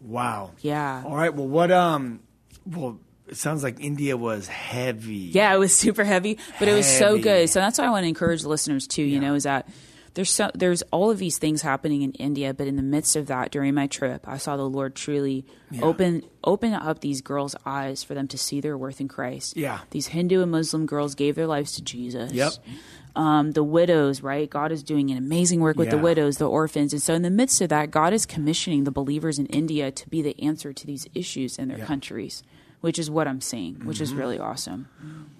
[SPEAKER 2] Wow.
[SPEAKER 3] Yeah.
[SPEAKER 2] All right. Well, what? Um. Well, it sounds like India was heavy.
[SPEAKER 3] Yeah, it was super heavy, but it was so good. So that's why I want to encourage listeners too. You know, is that there's so, there's all of these things happening in India, but in the midst of that, during my trip, I saw the Lord truly open open up these girls' eyes for them to see their worth in Christ.
[SPEAKER 2] Yeah.
[SPEAKER 3] these Hindu and Muslim girls gave their lives to Jesus.
[SPEAKER 2] Yep.
[SPEAKER 3] Um, the widows, right? God is doing an amazing work with the widows, the orphans. And so, in the midst of that, God is commissioning the believers in India to be the answer to these issues in their countries, which is what I'm seeing, which is
[SPEAKER 2] Mm-hmm.
[SPEAKER 3] really awesome.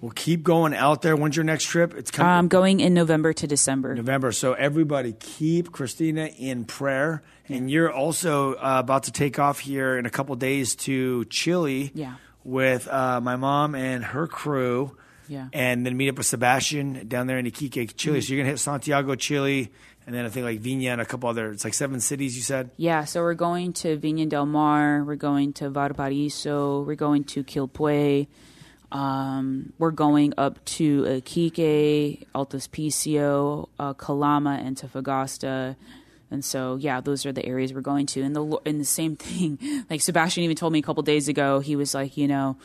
[SPEAKER 2] Well, keep going out there. When's your next trip? It's coming.
[SPEAKER 3] Um, going in November to December.
[SPEAKER 2] November. So everybody keep Christina in prayer. And you're also uh, about to take off here in a couple days to Chile
[SPEAKER 3] Yeah.
[SPEAKER 2] with uh, my mom and her crew.
[SPEAKER 3] Yeah. Mm-hmm.
[SPEAKER 2] And then meet up with Sebastian down there in Iquique, Chile. So you're going to hit Santiago, Chile, and then I think like Viña and a couple other, it's like seven cities you said?
[SPEAKER 3] Yeah, so we're going to Viña del Mar, we're going to Valparaiso, we're going to Quilpue, um, we're going up to Iquique, Alto Hospicio, uh, Calama, and Antofagasta. And so, yeah, those are the areas we're going to. And the and the same thing, like Sebastian even told me a couple days ago, he was like, you know,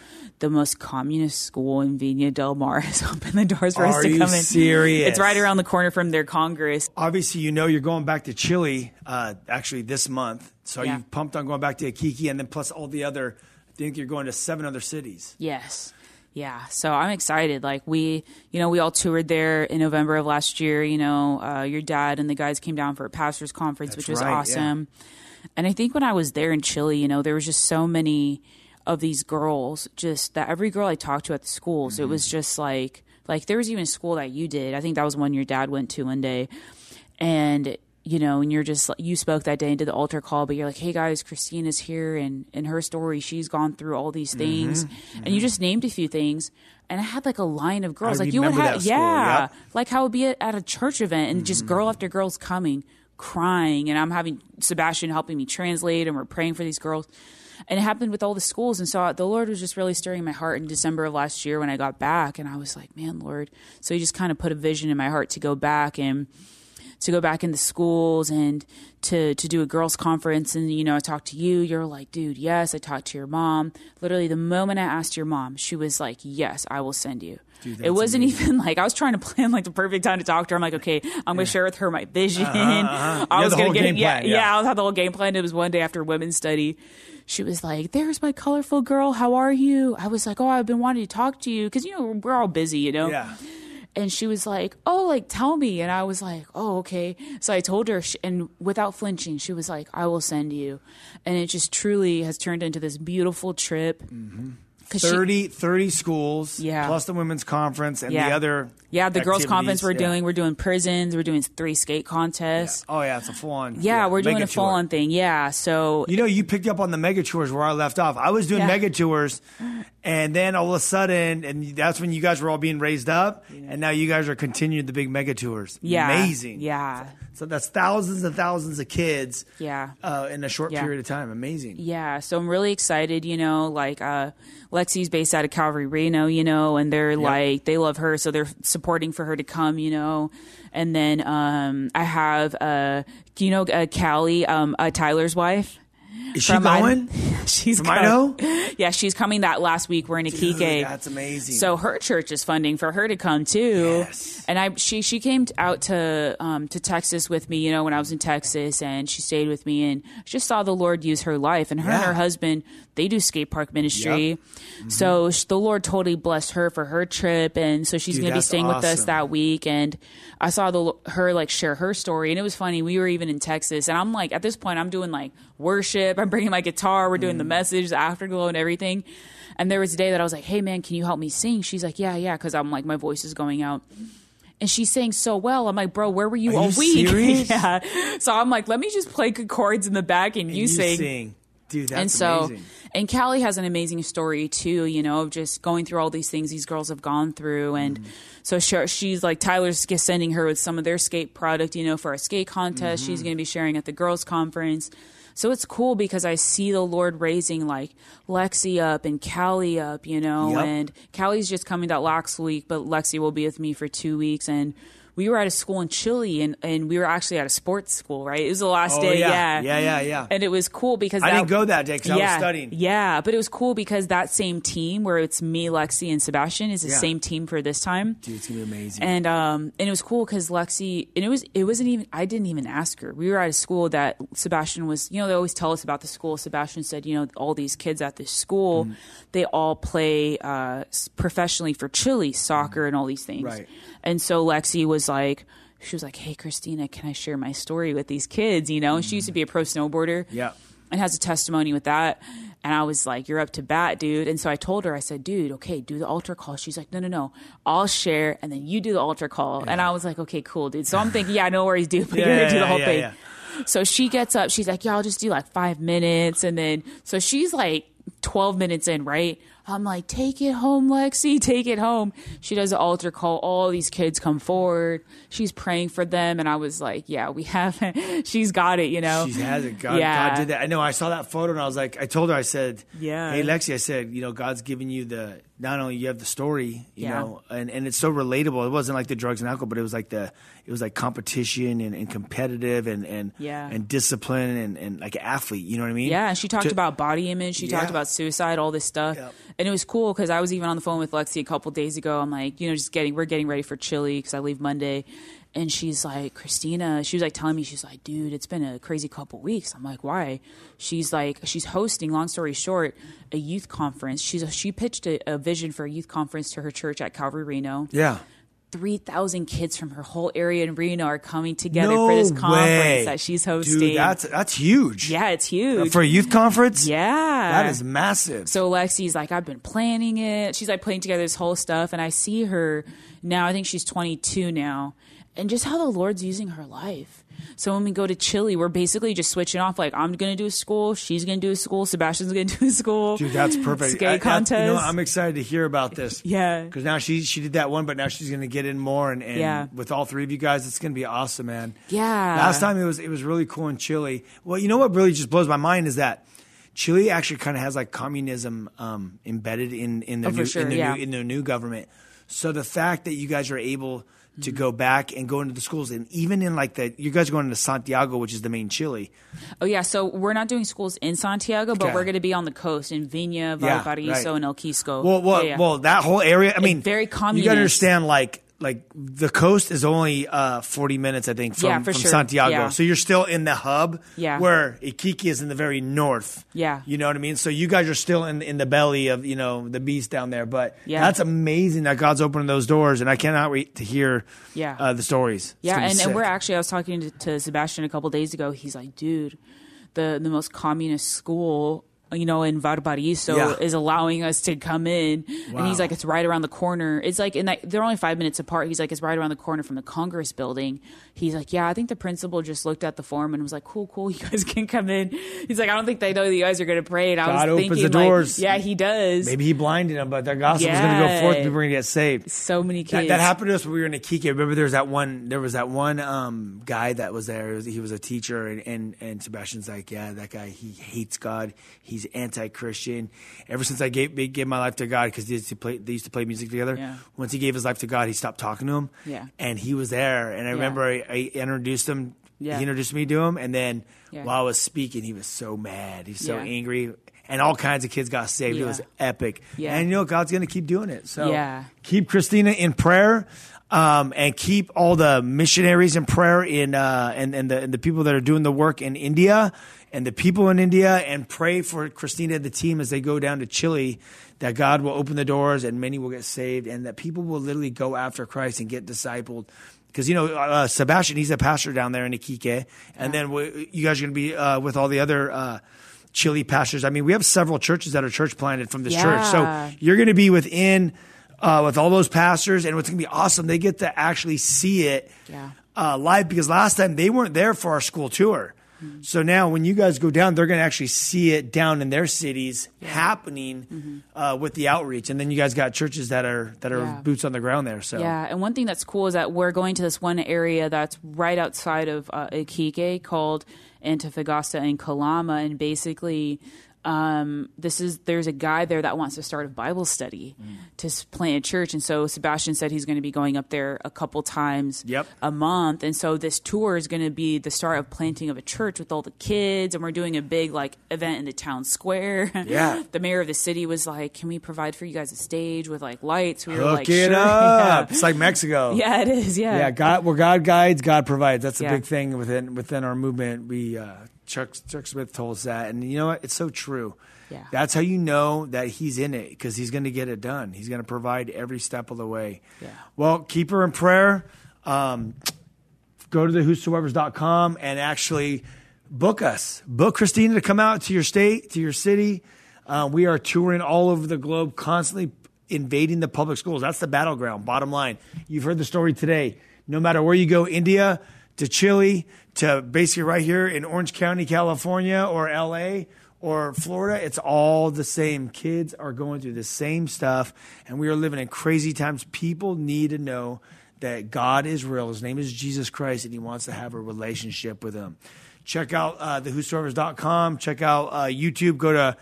[SPEAKER 3] the most communist school in Viña del Mar has opened the doors for us to come in.
[SPEAKER 2] serious?
[SPEAKER 3] It's right around the corner from their Congress.
[SPEAKER 2] Obviously, you know you're going back to Chile uh, actually this month. So
[SPEAKER 3] Yeah.
[SPEAKER 2] you pumped on going back to Iquique and then plus all the other, I think you're going to seven other cities.
[SPEAKER 3] Yes. Yeah. So I'm excited. Like we, you know, we all toured there in November of last year. You know, uh, your dad and the guys came down for a pastors conference,
[SPEAKER 2] That's
[SPEAKER 3] which was
[SPEAKER 2] right, yeah.
[SPEAKER 3] awesome. And I think when I was there in Chile, you know, there was just so many of these girls. Just that every girl I talked to at the schools, it was just like, like there was even a school that you did. I think that was one your dad went to one day, and you know, and you're just you spoke that day and did the altar call, but you're like, hey guys, Christina's here, and in her story, she's gone through all these things, and you just named a few things. And I had like a line of girls,
[SPEAKER 2] I
[SPEAKER 3] like you would have, yeah,
[SPEAKER 2] yep.
[SPEAKER 3] like how it would be at, at a church event, and just girl after girl's coming, crying, and I'm having Sebastian helping me translate, and we're praying for these girls. And it happened with all the schools, and so the Lord was just really stirring my heart in December of last year when I got back, and I was like, "Man, Lord!" So He just kind of put a vision in my heart to go back and to go back into schools and to to do a girls conference. And you know I talked to you. You're like dude yes. I talked to your mom. Literally the moment I asked your mom she was like yes I will send you. It wasn't even like I was trying to plan like the perfect time to talk to her. I'm like okay I'm going to share with her my vision.
[SPEAKER 2] uh-huh.
[SPEAKER 3] I
[SPEAKER 2] You had
[SPEAKER 3] was gonna get
[SPEAKER 2] game
[SPEAKER 3] yeah,
[SPEAKER 2] yeah.
[SPEAKER 3] yeah I had the whole game plan. It was one day after women's study. She was like there's my colorful girl. How are you? I was like oh I've been wanting to talk to you. Because you know we're all busy you know?
[SPEAKER 2] Yeah.
[SPEAKER 3] And she was like, "Oh, like tell me." And I was like, "Oh, okay." So I told her, and without flinching, she was like, "I will send you." And it just truly has turned into this beautiful trip. Mm-hmm. she-
[SPEAKER 2] 30, 30 schools,
[SPEAKER 3] Yeah.
[SPEAKER 2] plus the women's conference and
[SPEAKER 3] Yeah.
[SPEAKER 2] the other.
[SPEAKER 3] Yeah, the girls' conference we're
[SPEAKER 2] Yeah.
[SPEAKER 3] doing. We're doing prisons. We're doing three skate contests.
[SPEAKER 2] Oh yeah, it's a full on.
[SPEAKER 3] Yeah, we're doing a full on thing. Yeah, so
[SPEAKER 2] You know, you picked up on the mega tours where I left off. I was doing
[SPEAKER 3] Yeah.
[SPEAKER 2] mega tours, and then all of a sudden, and that's when you guys were all being raised up, and now you guys are continuing the big mega tours.
[SPEAKER 3] yeah,
[SPEAKER 2] amazing.
[SPEAKER 3] Yeah,
[SPEAKER 2] So that's thousands and thousands of kids.
[SPEAKER 3] Yeah.
[SPEAKER 2] uh, in a short
[SPEAKER 3] Yeah.
[SPEAKER 2] period of time. Amazing.
[SPEAKER 3] yeah. So I'm really excited. You know, like uh, Lexi's based out of Calvary, Reno. You know, and they're like they love her, so they're supporting for her to come. You know, and then um, I have uh, you know uh, Callie, um, uh, Tyler's wife.
[SPEAKER 2] Is she
[SPEAKER 3] from
[SPEAKER 2] going?
[SPEAKER 3] she's
[SPEAKER 2] From Idaho?
[SPEAKER 3] Yeah, she's coming that last week. We're in
[SPEAKER 2] Dude, that's amazing.
[SPEAKER 3] So her church is funding for her to come too.
[SPEAKER 2] Yes.
[SPEAKER 3] And I she she came out to um to Texas with me, you know, when I was in Texas and she stayed with me and just saw the Lord use her life and her and her husband, they do skate park ministry. So the Lord totally blessed her for her trip and so she's going to be staying with us that week and I saw the her like share her story and it was funny. We were even in Texas and I'm like at this point I'm doing like worship, I'm bringing my guitar, we're doing the message, the afterglow and everything. And there was a day that I was like, "Hey man, can you help me sing?" She's like, "Yeah, yeah," cuz I'm like my voice is going out. And she's saying so well. I'm like, "Bro, where were you
[SPEAKER 2] Are
[SPEAKER 3] all
[SPEAKER 2] you
[SPEAKER 3] week?"
[SPEAKER 2] serious?
[SPEAKER 3] yeah. So I'm like, "Let me just play good chords in the back and,
[SPEAKER 2] And
[SPEAKER 3] you, sing."
[SPEAKER 2] dude. That's
[SPEAKER 3] and so
[SPEAKER 2] amazing.
[SPEAKER 3] and Callie has an amazing story too, you know, of just going through all these things these girls have gone through and
[SPEAKER 2] Mm-hmm.
[SPEAKER 3] so she, she's like Tyler's sending her with some of their skate product, you know, for a skate contest. She's
[SPEAKER 2] Mm-hmm.
[SPEAKER 3] going to be sharing at the girls conference. So it's cool because I see the Lord raising like Lexi up and Callie up, you know,
[SPEAKER 2] Yep.
[SPEAKER 3] and Callie's just coming that last week, but Lexi will be with me for two weeks and we were at a school in Chile and, and we were actually at a sports school, right? It was the last
[SPEAKER 2] Oh,
[SPEAKER 3] day.
[SPEAKER 2] yeah.
[SPEAKER 3] Yeah.
[SPEAKER 2] Yeah, yeah, yeah.
[SPEAKER 3] And it was cool because
[SPEAKER 2] I
[SPEAKER 3] that-
[SPEAKER 2] didn't go that day because I was studying.
[SPEAKER 3] Yeah, but it was cool because that same team where it's me, Lexi, and Sebastian is the
[SPEAKER 2] Yeah.
[SPEAKER 3] same team for this time.
[SPEAKER 2] Dude, it's gonna be amazing.
[SPEAKER 3] And um and it was cool because Lexi and it was it wasn't even I didn't even ask her. We were at a school that Sebastian was you know they always tell us about the school. Sebastian said you know all these kids at this school
[SPEAKER 2] Mm.
[SPEAKER 3] they all play uh, professionally for Chile soccer and all these things.
[SPEAKER 2] Right.
[SPEAKER 3] And so Lexi was like. She was like, "Hey, Christina, can I share my story with these kids?" You know, and she used to mm. be a pro snowboarder
[SPEAKER 2] Yeah.
[SPEAKER 3] and has a testimony with that. And I was like, "You're up to bat, dude." And so I told her, I said, "Dude, okay, do the altar call." She's like, "No, no, no, I'll share, and then you do the altar call." And I was like, "Okay, cool, dude." So I'm thinking, "Yeah, no worries, dude. But
[SPEAKER 2] Yeah,
[SPEAKER 3] you're gonna do the whole
[SPEAKER 2] yeah,
[SPEAKER 3] thing."
[SPEAKER 2] yeah.
[SPEAKER 3] So she gets up. She's like, "Yeah, I'll just do like five minutes," and then so she's like 12 minutes in, right? I'm like, "Take it home, Lexi. Take it home." She does the altar call. All these kids come forward. She's praying for them, and I was like, "Yeah, we have. it. she's got it, you know."
[SPEAKER 2] She has it. God,
[SPEAKER 3] Yeah.
[SPEAKER 2] God did that. I know. I saw that photo and I was like, I told her, I said,
[SPEAKER 3] Yeah.
[SPEAKER 2] Hey, Lexi, I said, you know, God's giving you the, not only you have the story, you
[SPEAKER 3] Yeah.
[SPEAKER 2] know, and, and it's so relatable. It wasn't like the drugs and alcohol, but it was like the, it was like competition and, and competitive and, and,
[SPEAKER 3] Yeah.
[SPEAKER 2] and discipline and, and like an athlete, you know what I mean?
[SPEAKER 3] Yeah, and she talked
[SPEAKER 2] To-
[SPEAKER 3] about body image. She talked about suicide, all this stuff,
[SPEAKER 2] Yep.
[SPEAKER 3] and it was cool because I was even on the phone with Lexi a couple days ago. I'm like, you know, just getting we're getting ready for Chile because I leave Monday, and she's like, Christina, she was like telling me, she's like, dude, it's been a crazy couple weeks. I'm like, why? She's like, she's hosting. Long story short, a youth conference. She's she pitched a, a vision for a youth conference to her church at Calvary Reno.
[SPEAKER 2] Yeah.
[SPEAKER 3] Three thousand kids from her whole area in Reno are coming together
[SPEAKER 2] no
[SPEAKER 3] for this conference
[SPEAKER 2] way.
[SPEAKER 3] that she's hosting.
[SPEAKER 2] Dude, that's, that's huge.
[SPEAKER 3] yeah, it's huge.
[SPEAKER 2] For a youth conference?
[SPEAKER 3] yeah,
[SPEAKER 2] That is massive.
[SPEAKER 3] so Lexi's like, I've been planning it. She's like putting together this whole stuff, and I see her now. I think she's 22 now, and just how the Lord's using her life. So when we go to Chile, we're basically just switching off. Like I'm gonna do a school, she's gonna do a school, Sebastian's gonna do a school.
[SPEAKER 2] Dude, that's perfect.
[SPEAKER 3] Skate
[SPEAKER 2] I- that's- You know,
[SPEAKER 3] contest.
[SPEAKER 2] I'm excited to hear about this.
[SPEAKER 3] Yeah.
[SPEAKER 2] Because now she she did that one, but now she's going to get in more, and, and
[SPEAKER 3] Yeah.
[SPEAKER 2] with all three of you guys, it's going to be awesome, man.
[SPEAKER 3] Yeah.
[SPEAKER 2] Last time it was it was really cool in Chile. Well, you know what really just blows my mind is that Chile actually kind of has like communism um, embedded in in their
[SPEAKER 3] Oh,
[SPEAKER 2] new
[SPEAKER 3] sure,
[SPEAKER 2] in their
[SPEAKER 3] yeah.
[SPEAKER 2] new in their new government. So the fact that you guys are able to go back and go into the schools, and even in like the you guys are going to Santiago, which is the main Chile.
[SPEAKER 3] Oh yeah, so we're not doing schools in Santiago, but
[SPEAKER 2] Okay.
[SPEAKER 3] we're gonna be on the coast in Viña,
[SPEAKER 2] Yeah,
[SPEAKER 3] Valparaiso,
[SPEAKER 2] right.
[SPEAKER 3] and El Quisco.
[SPEAKER 2] Well, well,
[SPEAKER 3] Yeah, yeah.
[SPEAKER 2] well, that whole area. I mean,
[SPEAKER 3] very
[SPEAKER 2] You
[SPEAKER 3] communist.
[SPEAKER 2] got to understand, like, like the coast is only uh, forty minutes, I think, from,
[SPEAKER 3] Yeah,
[SPEAKER 2] from
[SPEAKER 3] sure.
[SPEAKER 2] Santiago.
[SPEAKER 3] Yeah.
[SPEAKER 2] So you're still in the hub,
[SPEAKER 3] Yeah.
[SPEAKER 2] Where Iquique is in the very north.
[SPEAKER 3] Yeah.
[SPEAKER 2] you know what I mean. So you guys are still in in the belly of you know the beast down there. But
[SPEAKER 3] Yeah.
[SPEAKER 2] that's amazing that God's opening those doors, and I cannot wait to hear
[SPEAKER 3] Yeah.
[SPEAKER 2] uh, the stories.
[SPEAKER 3] Yeah, and, and we're actually I was talking to, to Sebastian a couple days ago. He's like, dude, the the most communist school you know, in Valparaiso
[SPEAKER 2] Yeah.
[SPEAKER 3] is allowing us to come in. And he's like, it's right around the corner. It's like, and they're only five minutes apart. He's like, it's right around the corner from the Congress building. He's like, yeah, I think the principal just looked at the form and was like, cool, cool, you guys can come in. He's like, I don't think they know that you guys are going to pray. And I
[SPEAKER 2] God
[SPEAKER 3] was
[SPEAKER 2] opens
[SPEAKER 3] thinking,
[SPEAKER 2] the
[SPEAKER 3] like,
[SPEAKER 2] doors.
[SPEAKER 3] yeah, he does.
[SPEAKER 2] Maybe he blinded them, but the gospel was going to go forth. People were going to get saved.
[SPEAKER 3] so many kids.
[SPEAKER 2] that happened to us when we were in Iquique. Remember, there was that one. There was that one um, guy that was there. He was, he was a teacher, and, and and Sebastian's like, yeah, that guy. He hates God. He's anti-Christian. Ever since I gave gave my life to God, because they used to play, they used to play music together.
[SPEAKER 3] Yeah.
[SPEAKER 2] Once he gave his life to God, he stopped talking to him.
[SPEAKER 3] Yeah.
[SPEAKER 2] And he was there, and I remember I, I introduced him.
[SPEAKER 3] Yeah.
[SPEAKER 2] He introduced me to him, and then
[SPEAKER 3] Yeah.
[SPEAKER 2] while I was speaking, he was so mad. He's so
[SPEAKER 3] Yeah.
[SPEAKER 2] angry. And all kinds of kids got saved. It was epic.
[SPEAKER 3] Yeah.
[SPEAKER 2] And you know, God's going to keep doing it. So
[SPEAKER 3] Yeah.
[SPEAKER 2] keep Christina in prayer, um, and keep all the missionaries in prayer in uh, and and the and the people that are doing the work in India and the people in India, and pray for Christina and the team as they go down to Chile. That God will open the doors and many will get saved, and that people will literally go after Christ and get discipled. Because you know uh, Sebastian, he's a pastor down there in Iquique, and then we, you guys are going to be uh, with all the other. Uh, Chile pastors. I mean, we have several churches that are church planted from this church. So you're going to be within uh, with all those pastors, and what's going to be awesome, they get to actually see it
[SPEAKER 3] Yeah.
[SPEAKER 2] uh, live because last time they weren't there for our school tour. So now, when you guys go down, they're going to actually see it down in their cities happening uh, with the outreach, and then you guys got churches that are that are
[SPEAKER 3] Yeah.
[SPEAKER 2] boots on the ground there. So
[SPEAKER 3] Yeah, and one thing that's cool is that we're going to this one area that's right outside of uh, Iquique called Antofagasta and Calama, and basically, um, this is there's a guy there that wants to start a Bible study
[SPEAKER 2] Mm.
[SPEAKER 3] to plant a church, and so Sebastian said he's going to be going up there a couple times
[SPEAKER 2] Yep.
[SPEAKER 3] a month, and so this tour is going to be the start of planting of a church with all the kids, and we're doing a big like event in the town square.
[SPEAKER 2] Yeah.
[SPEAKER 3] the mayor of the city was like, "Can we provide for you guys a stage with like lights?" We were
[SPEAKER 2] hook
[SPEAKER 3] like,
[SPEAKER 2] it
[SPEAKER 3] "Sure."
[SPEAKER 2] up.
[SPEAKER 3] Yeah.
[SPEAKER 2] It's like Mexico.
[SPEAKER 3] Yeah, it is. Yeah.
[SPEAKER 2] yeah, God, where God guides, God provides. That's a
[SPEAKER 3] Yeah.
[SPEAKER 2] big thing within within our movement. We uh, Chuck Chuck Smith told us that, and you know what? It's so true.
[SPEAKER 3] Yeah.
[SPEAKER 2] That's how you know that he's in it because he's going to get it done. He's going to provide every step of the way.
[SPEAKER 3] Yeah.
[SPEAKER 2] Well, keep her in prayer. Um, go to the whosoevers.com and actually book us. Book Christina to come out to your state, to your city. Uh, we are touring all over the globe, constantly invading the public schools. That's the battleground, bottom line. You've heard the story today. No matter where you go, India to Chile to basically right here in Orange County, California, or LA or Florida, it's all the same. Kids are going through the same stuff, and we are living in crazy times. People need to know that God is real. His name is Jesus Christ, and He wants to have a relationship with Him. Check out uh, thewhosoevers.com. Check out uh, YouTube. Go to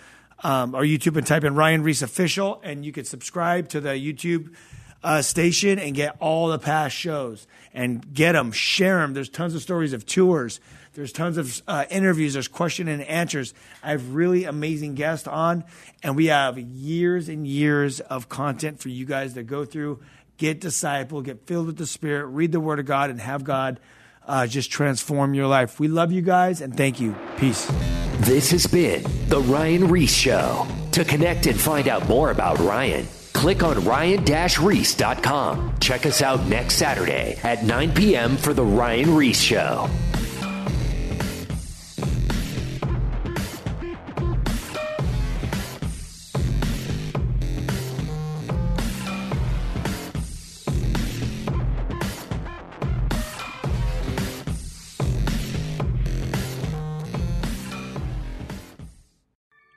[SPEAKER 2] um, our YouTube and type in Ryan Ries Official, and you can subscribe to the YouTube uh, station and get all the past shows and get them, share them. There's tons of stories of tours. There's tons of uh, interviews. There's question and answers. I have really amazing guests on, and we have years and years of content for you guys to go through, get disciple, get filled with the Spirit, read the Word of God, and have God uh, just transform your life. We love you guys, and thank you. Peace.
[SPEAKER 1] This has been The Ryan Ries Show. To connect and find out more about Ryan, click on ryan-reese.com. Check us out next Saturday at 9 p.m. for The Ryan Ries Show.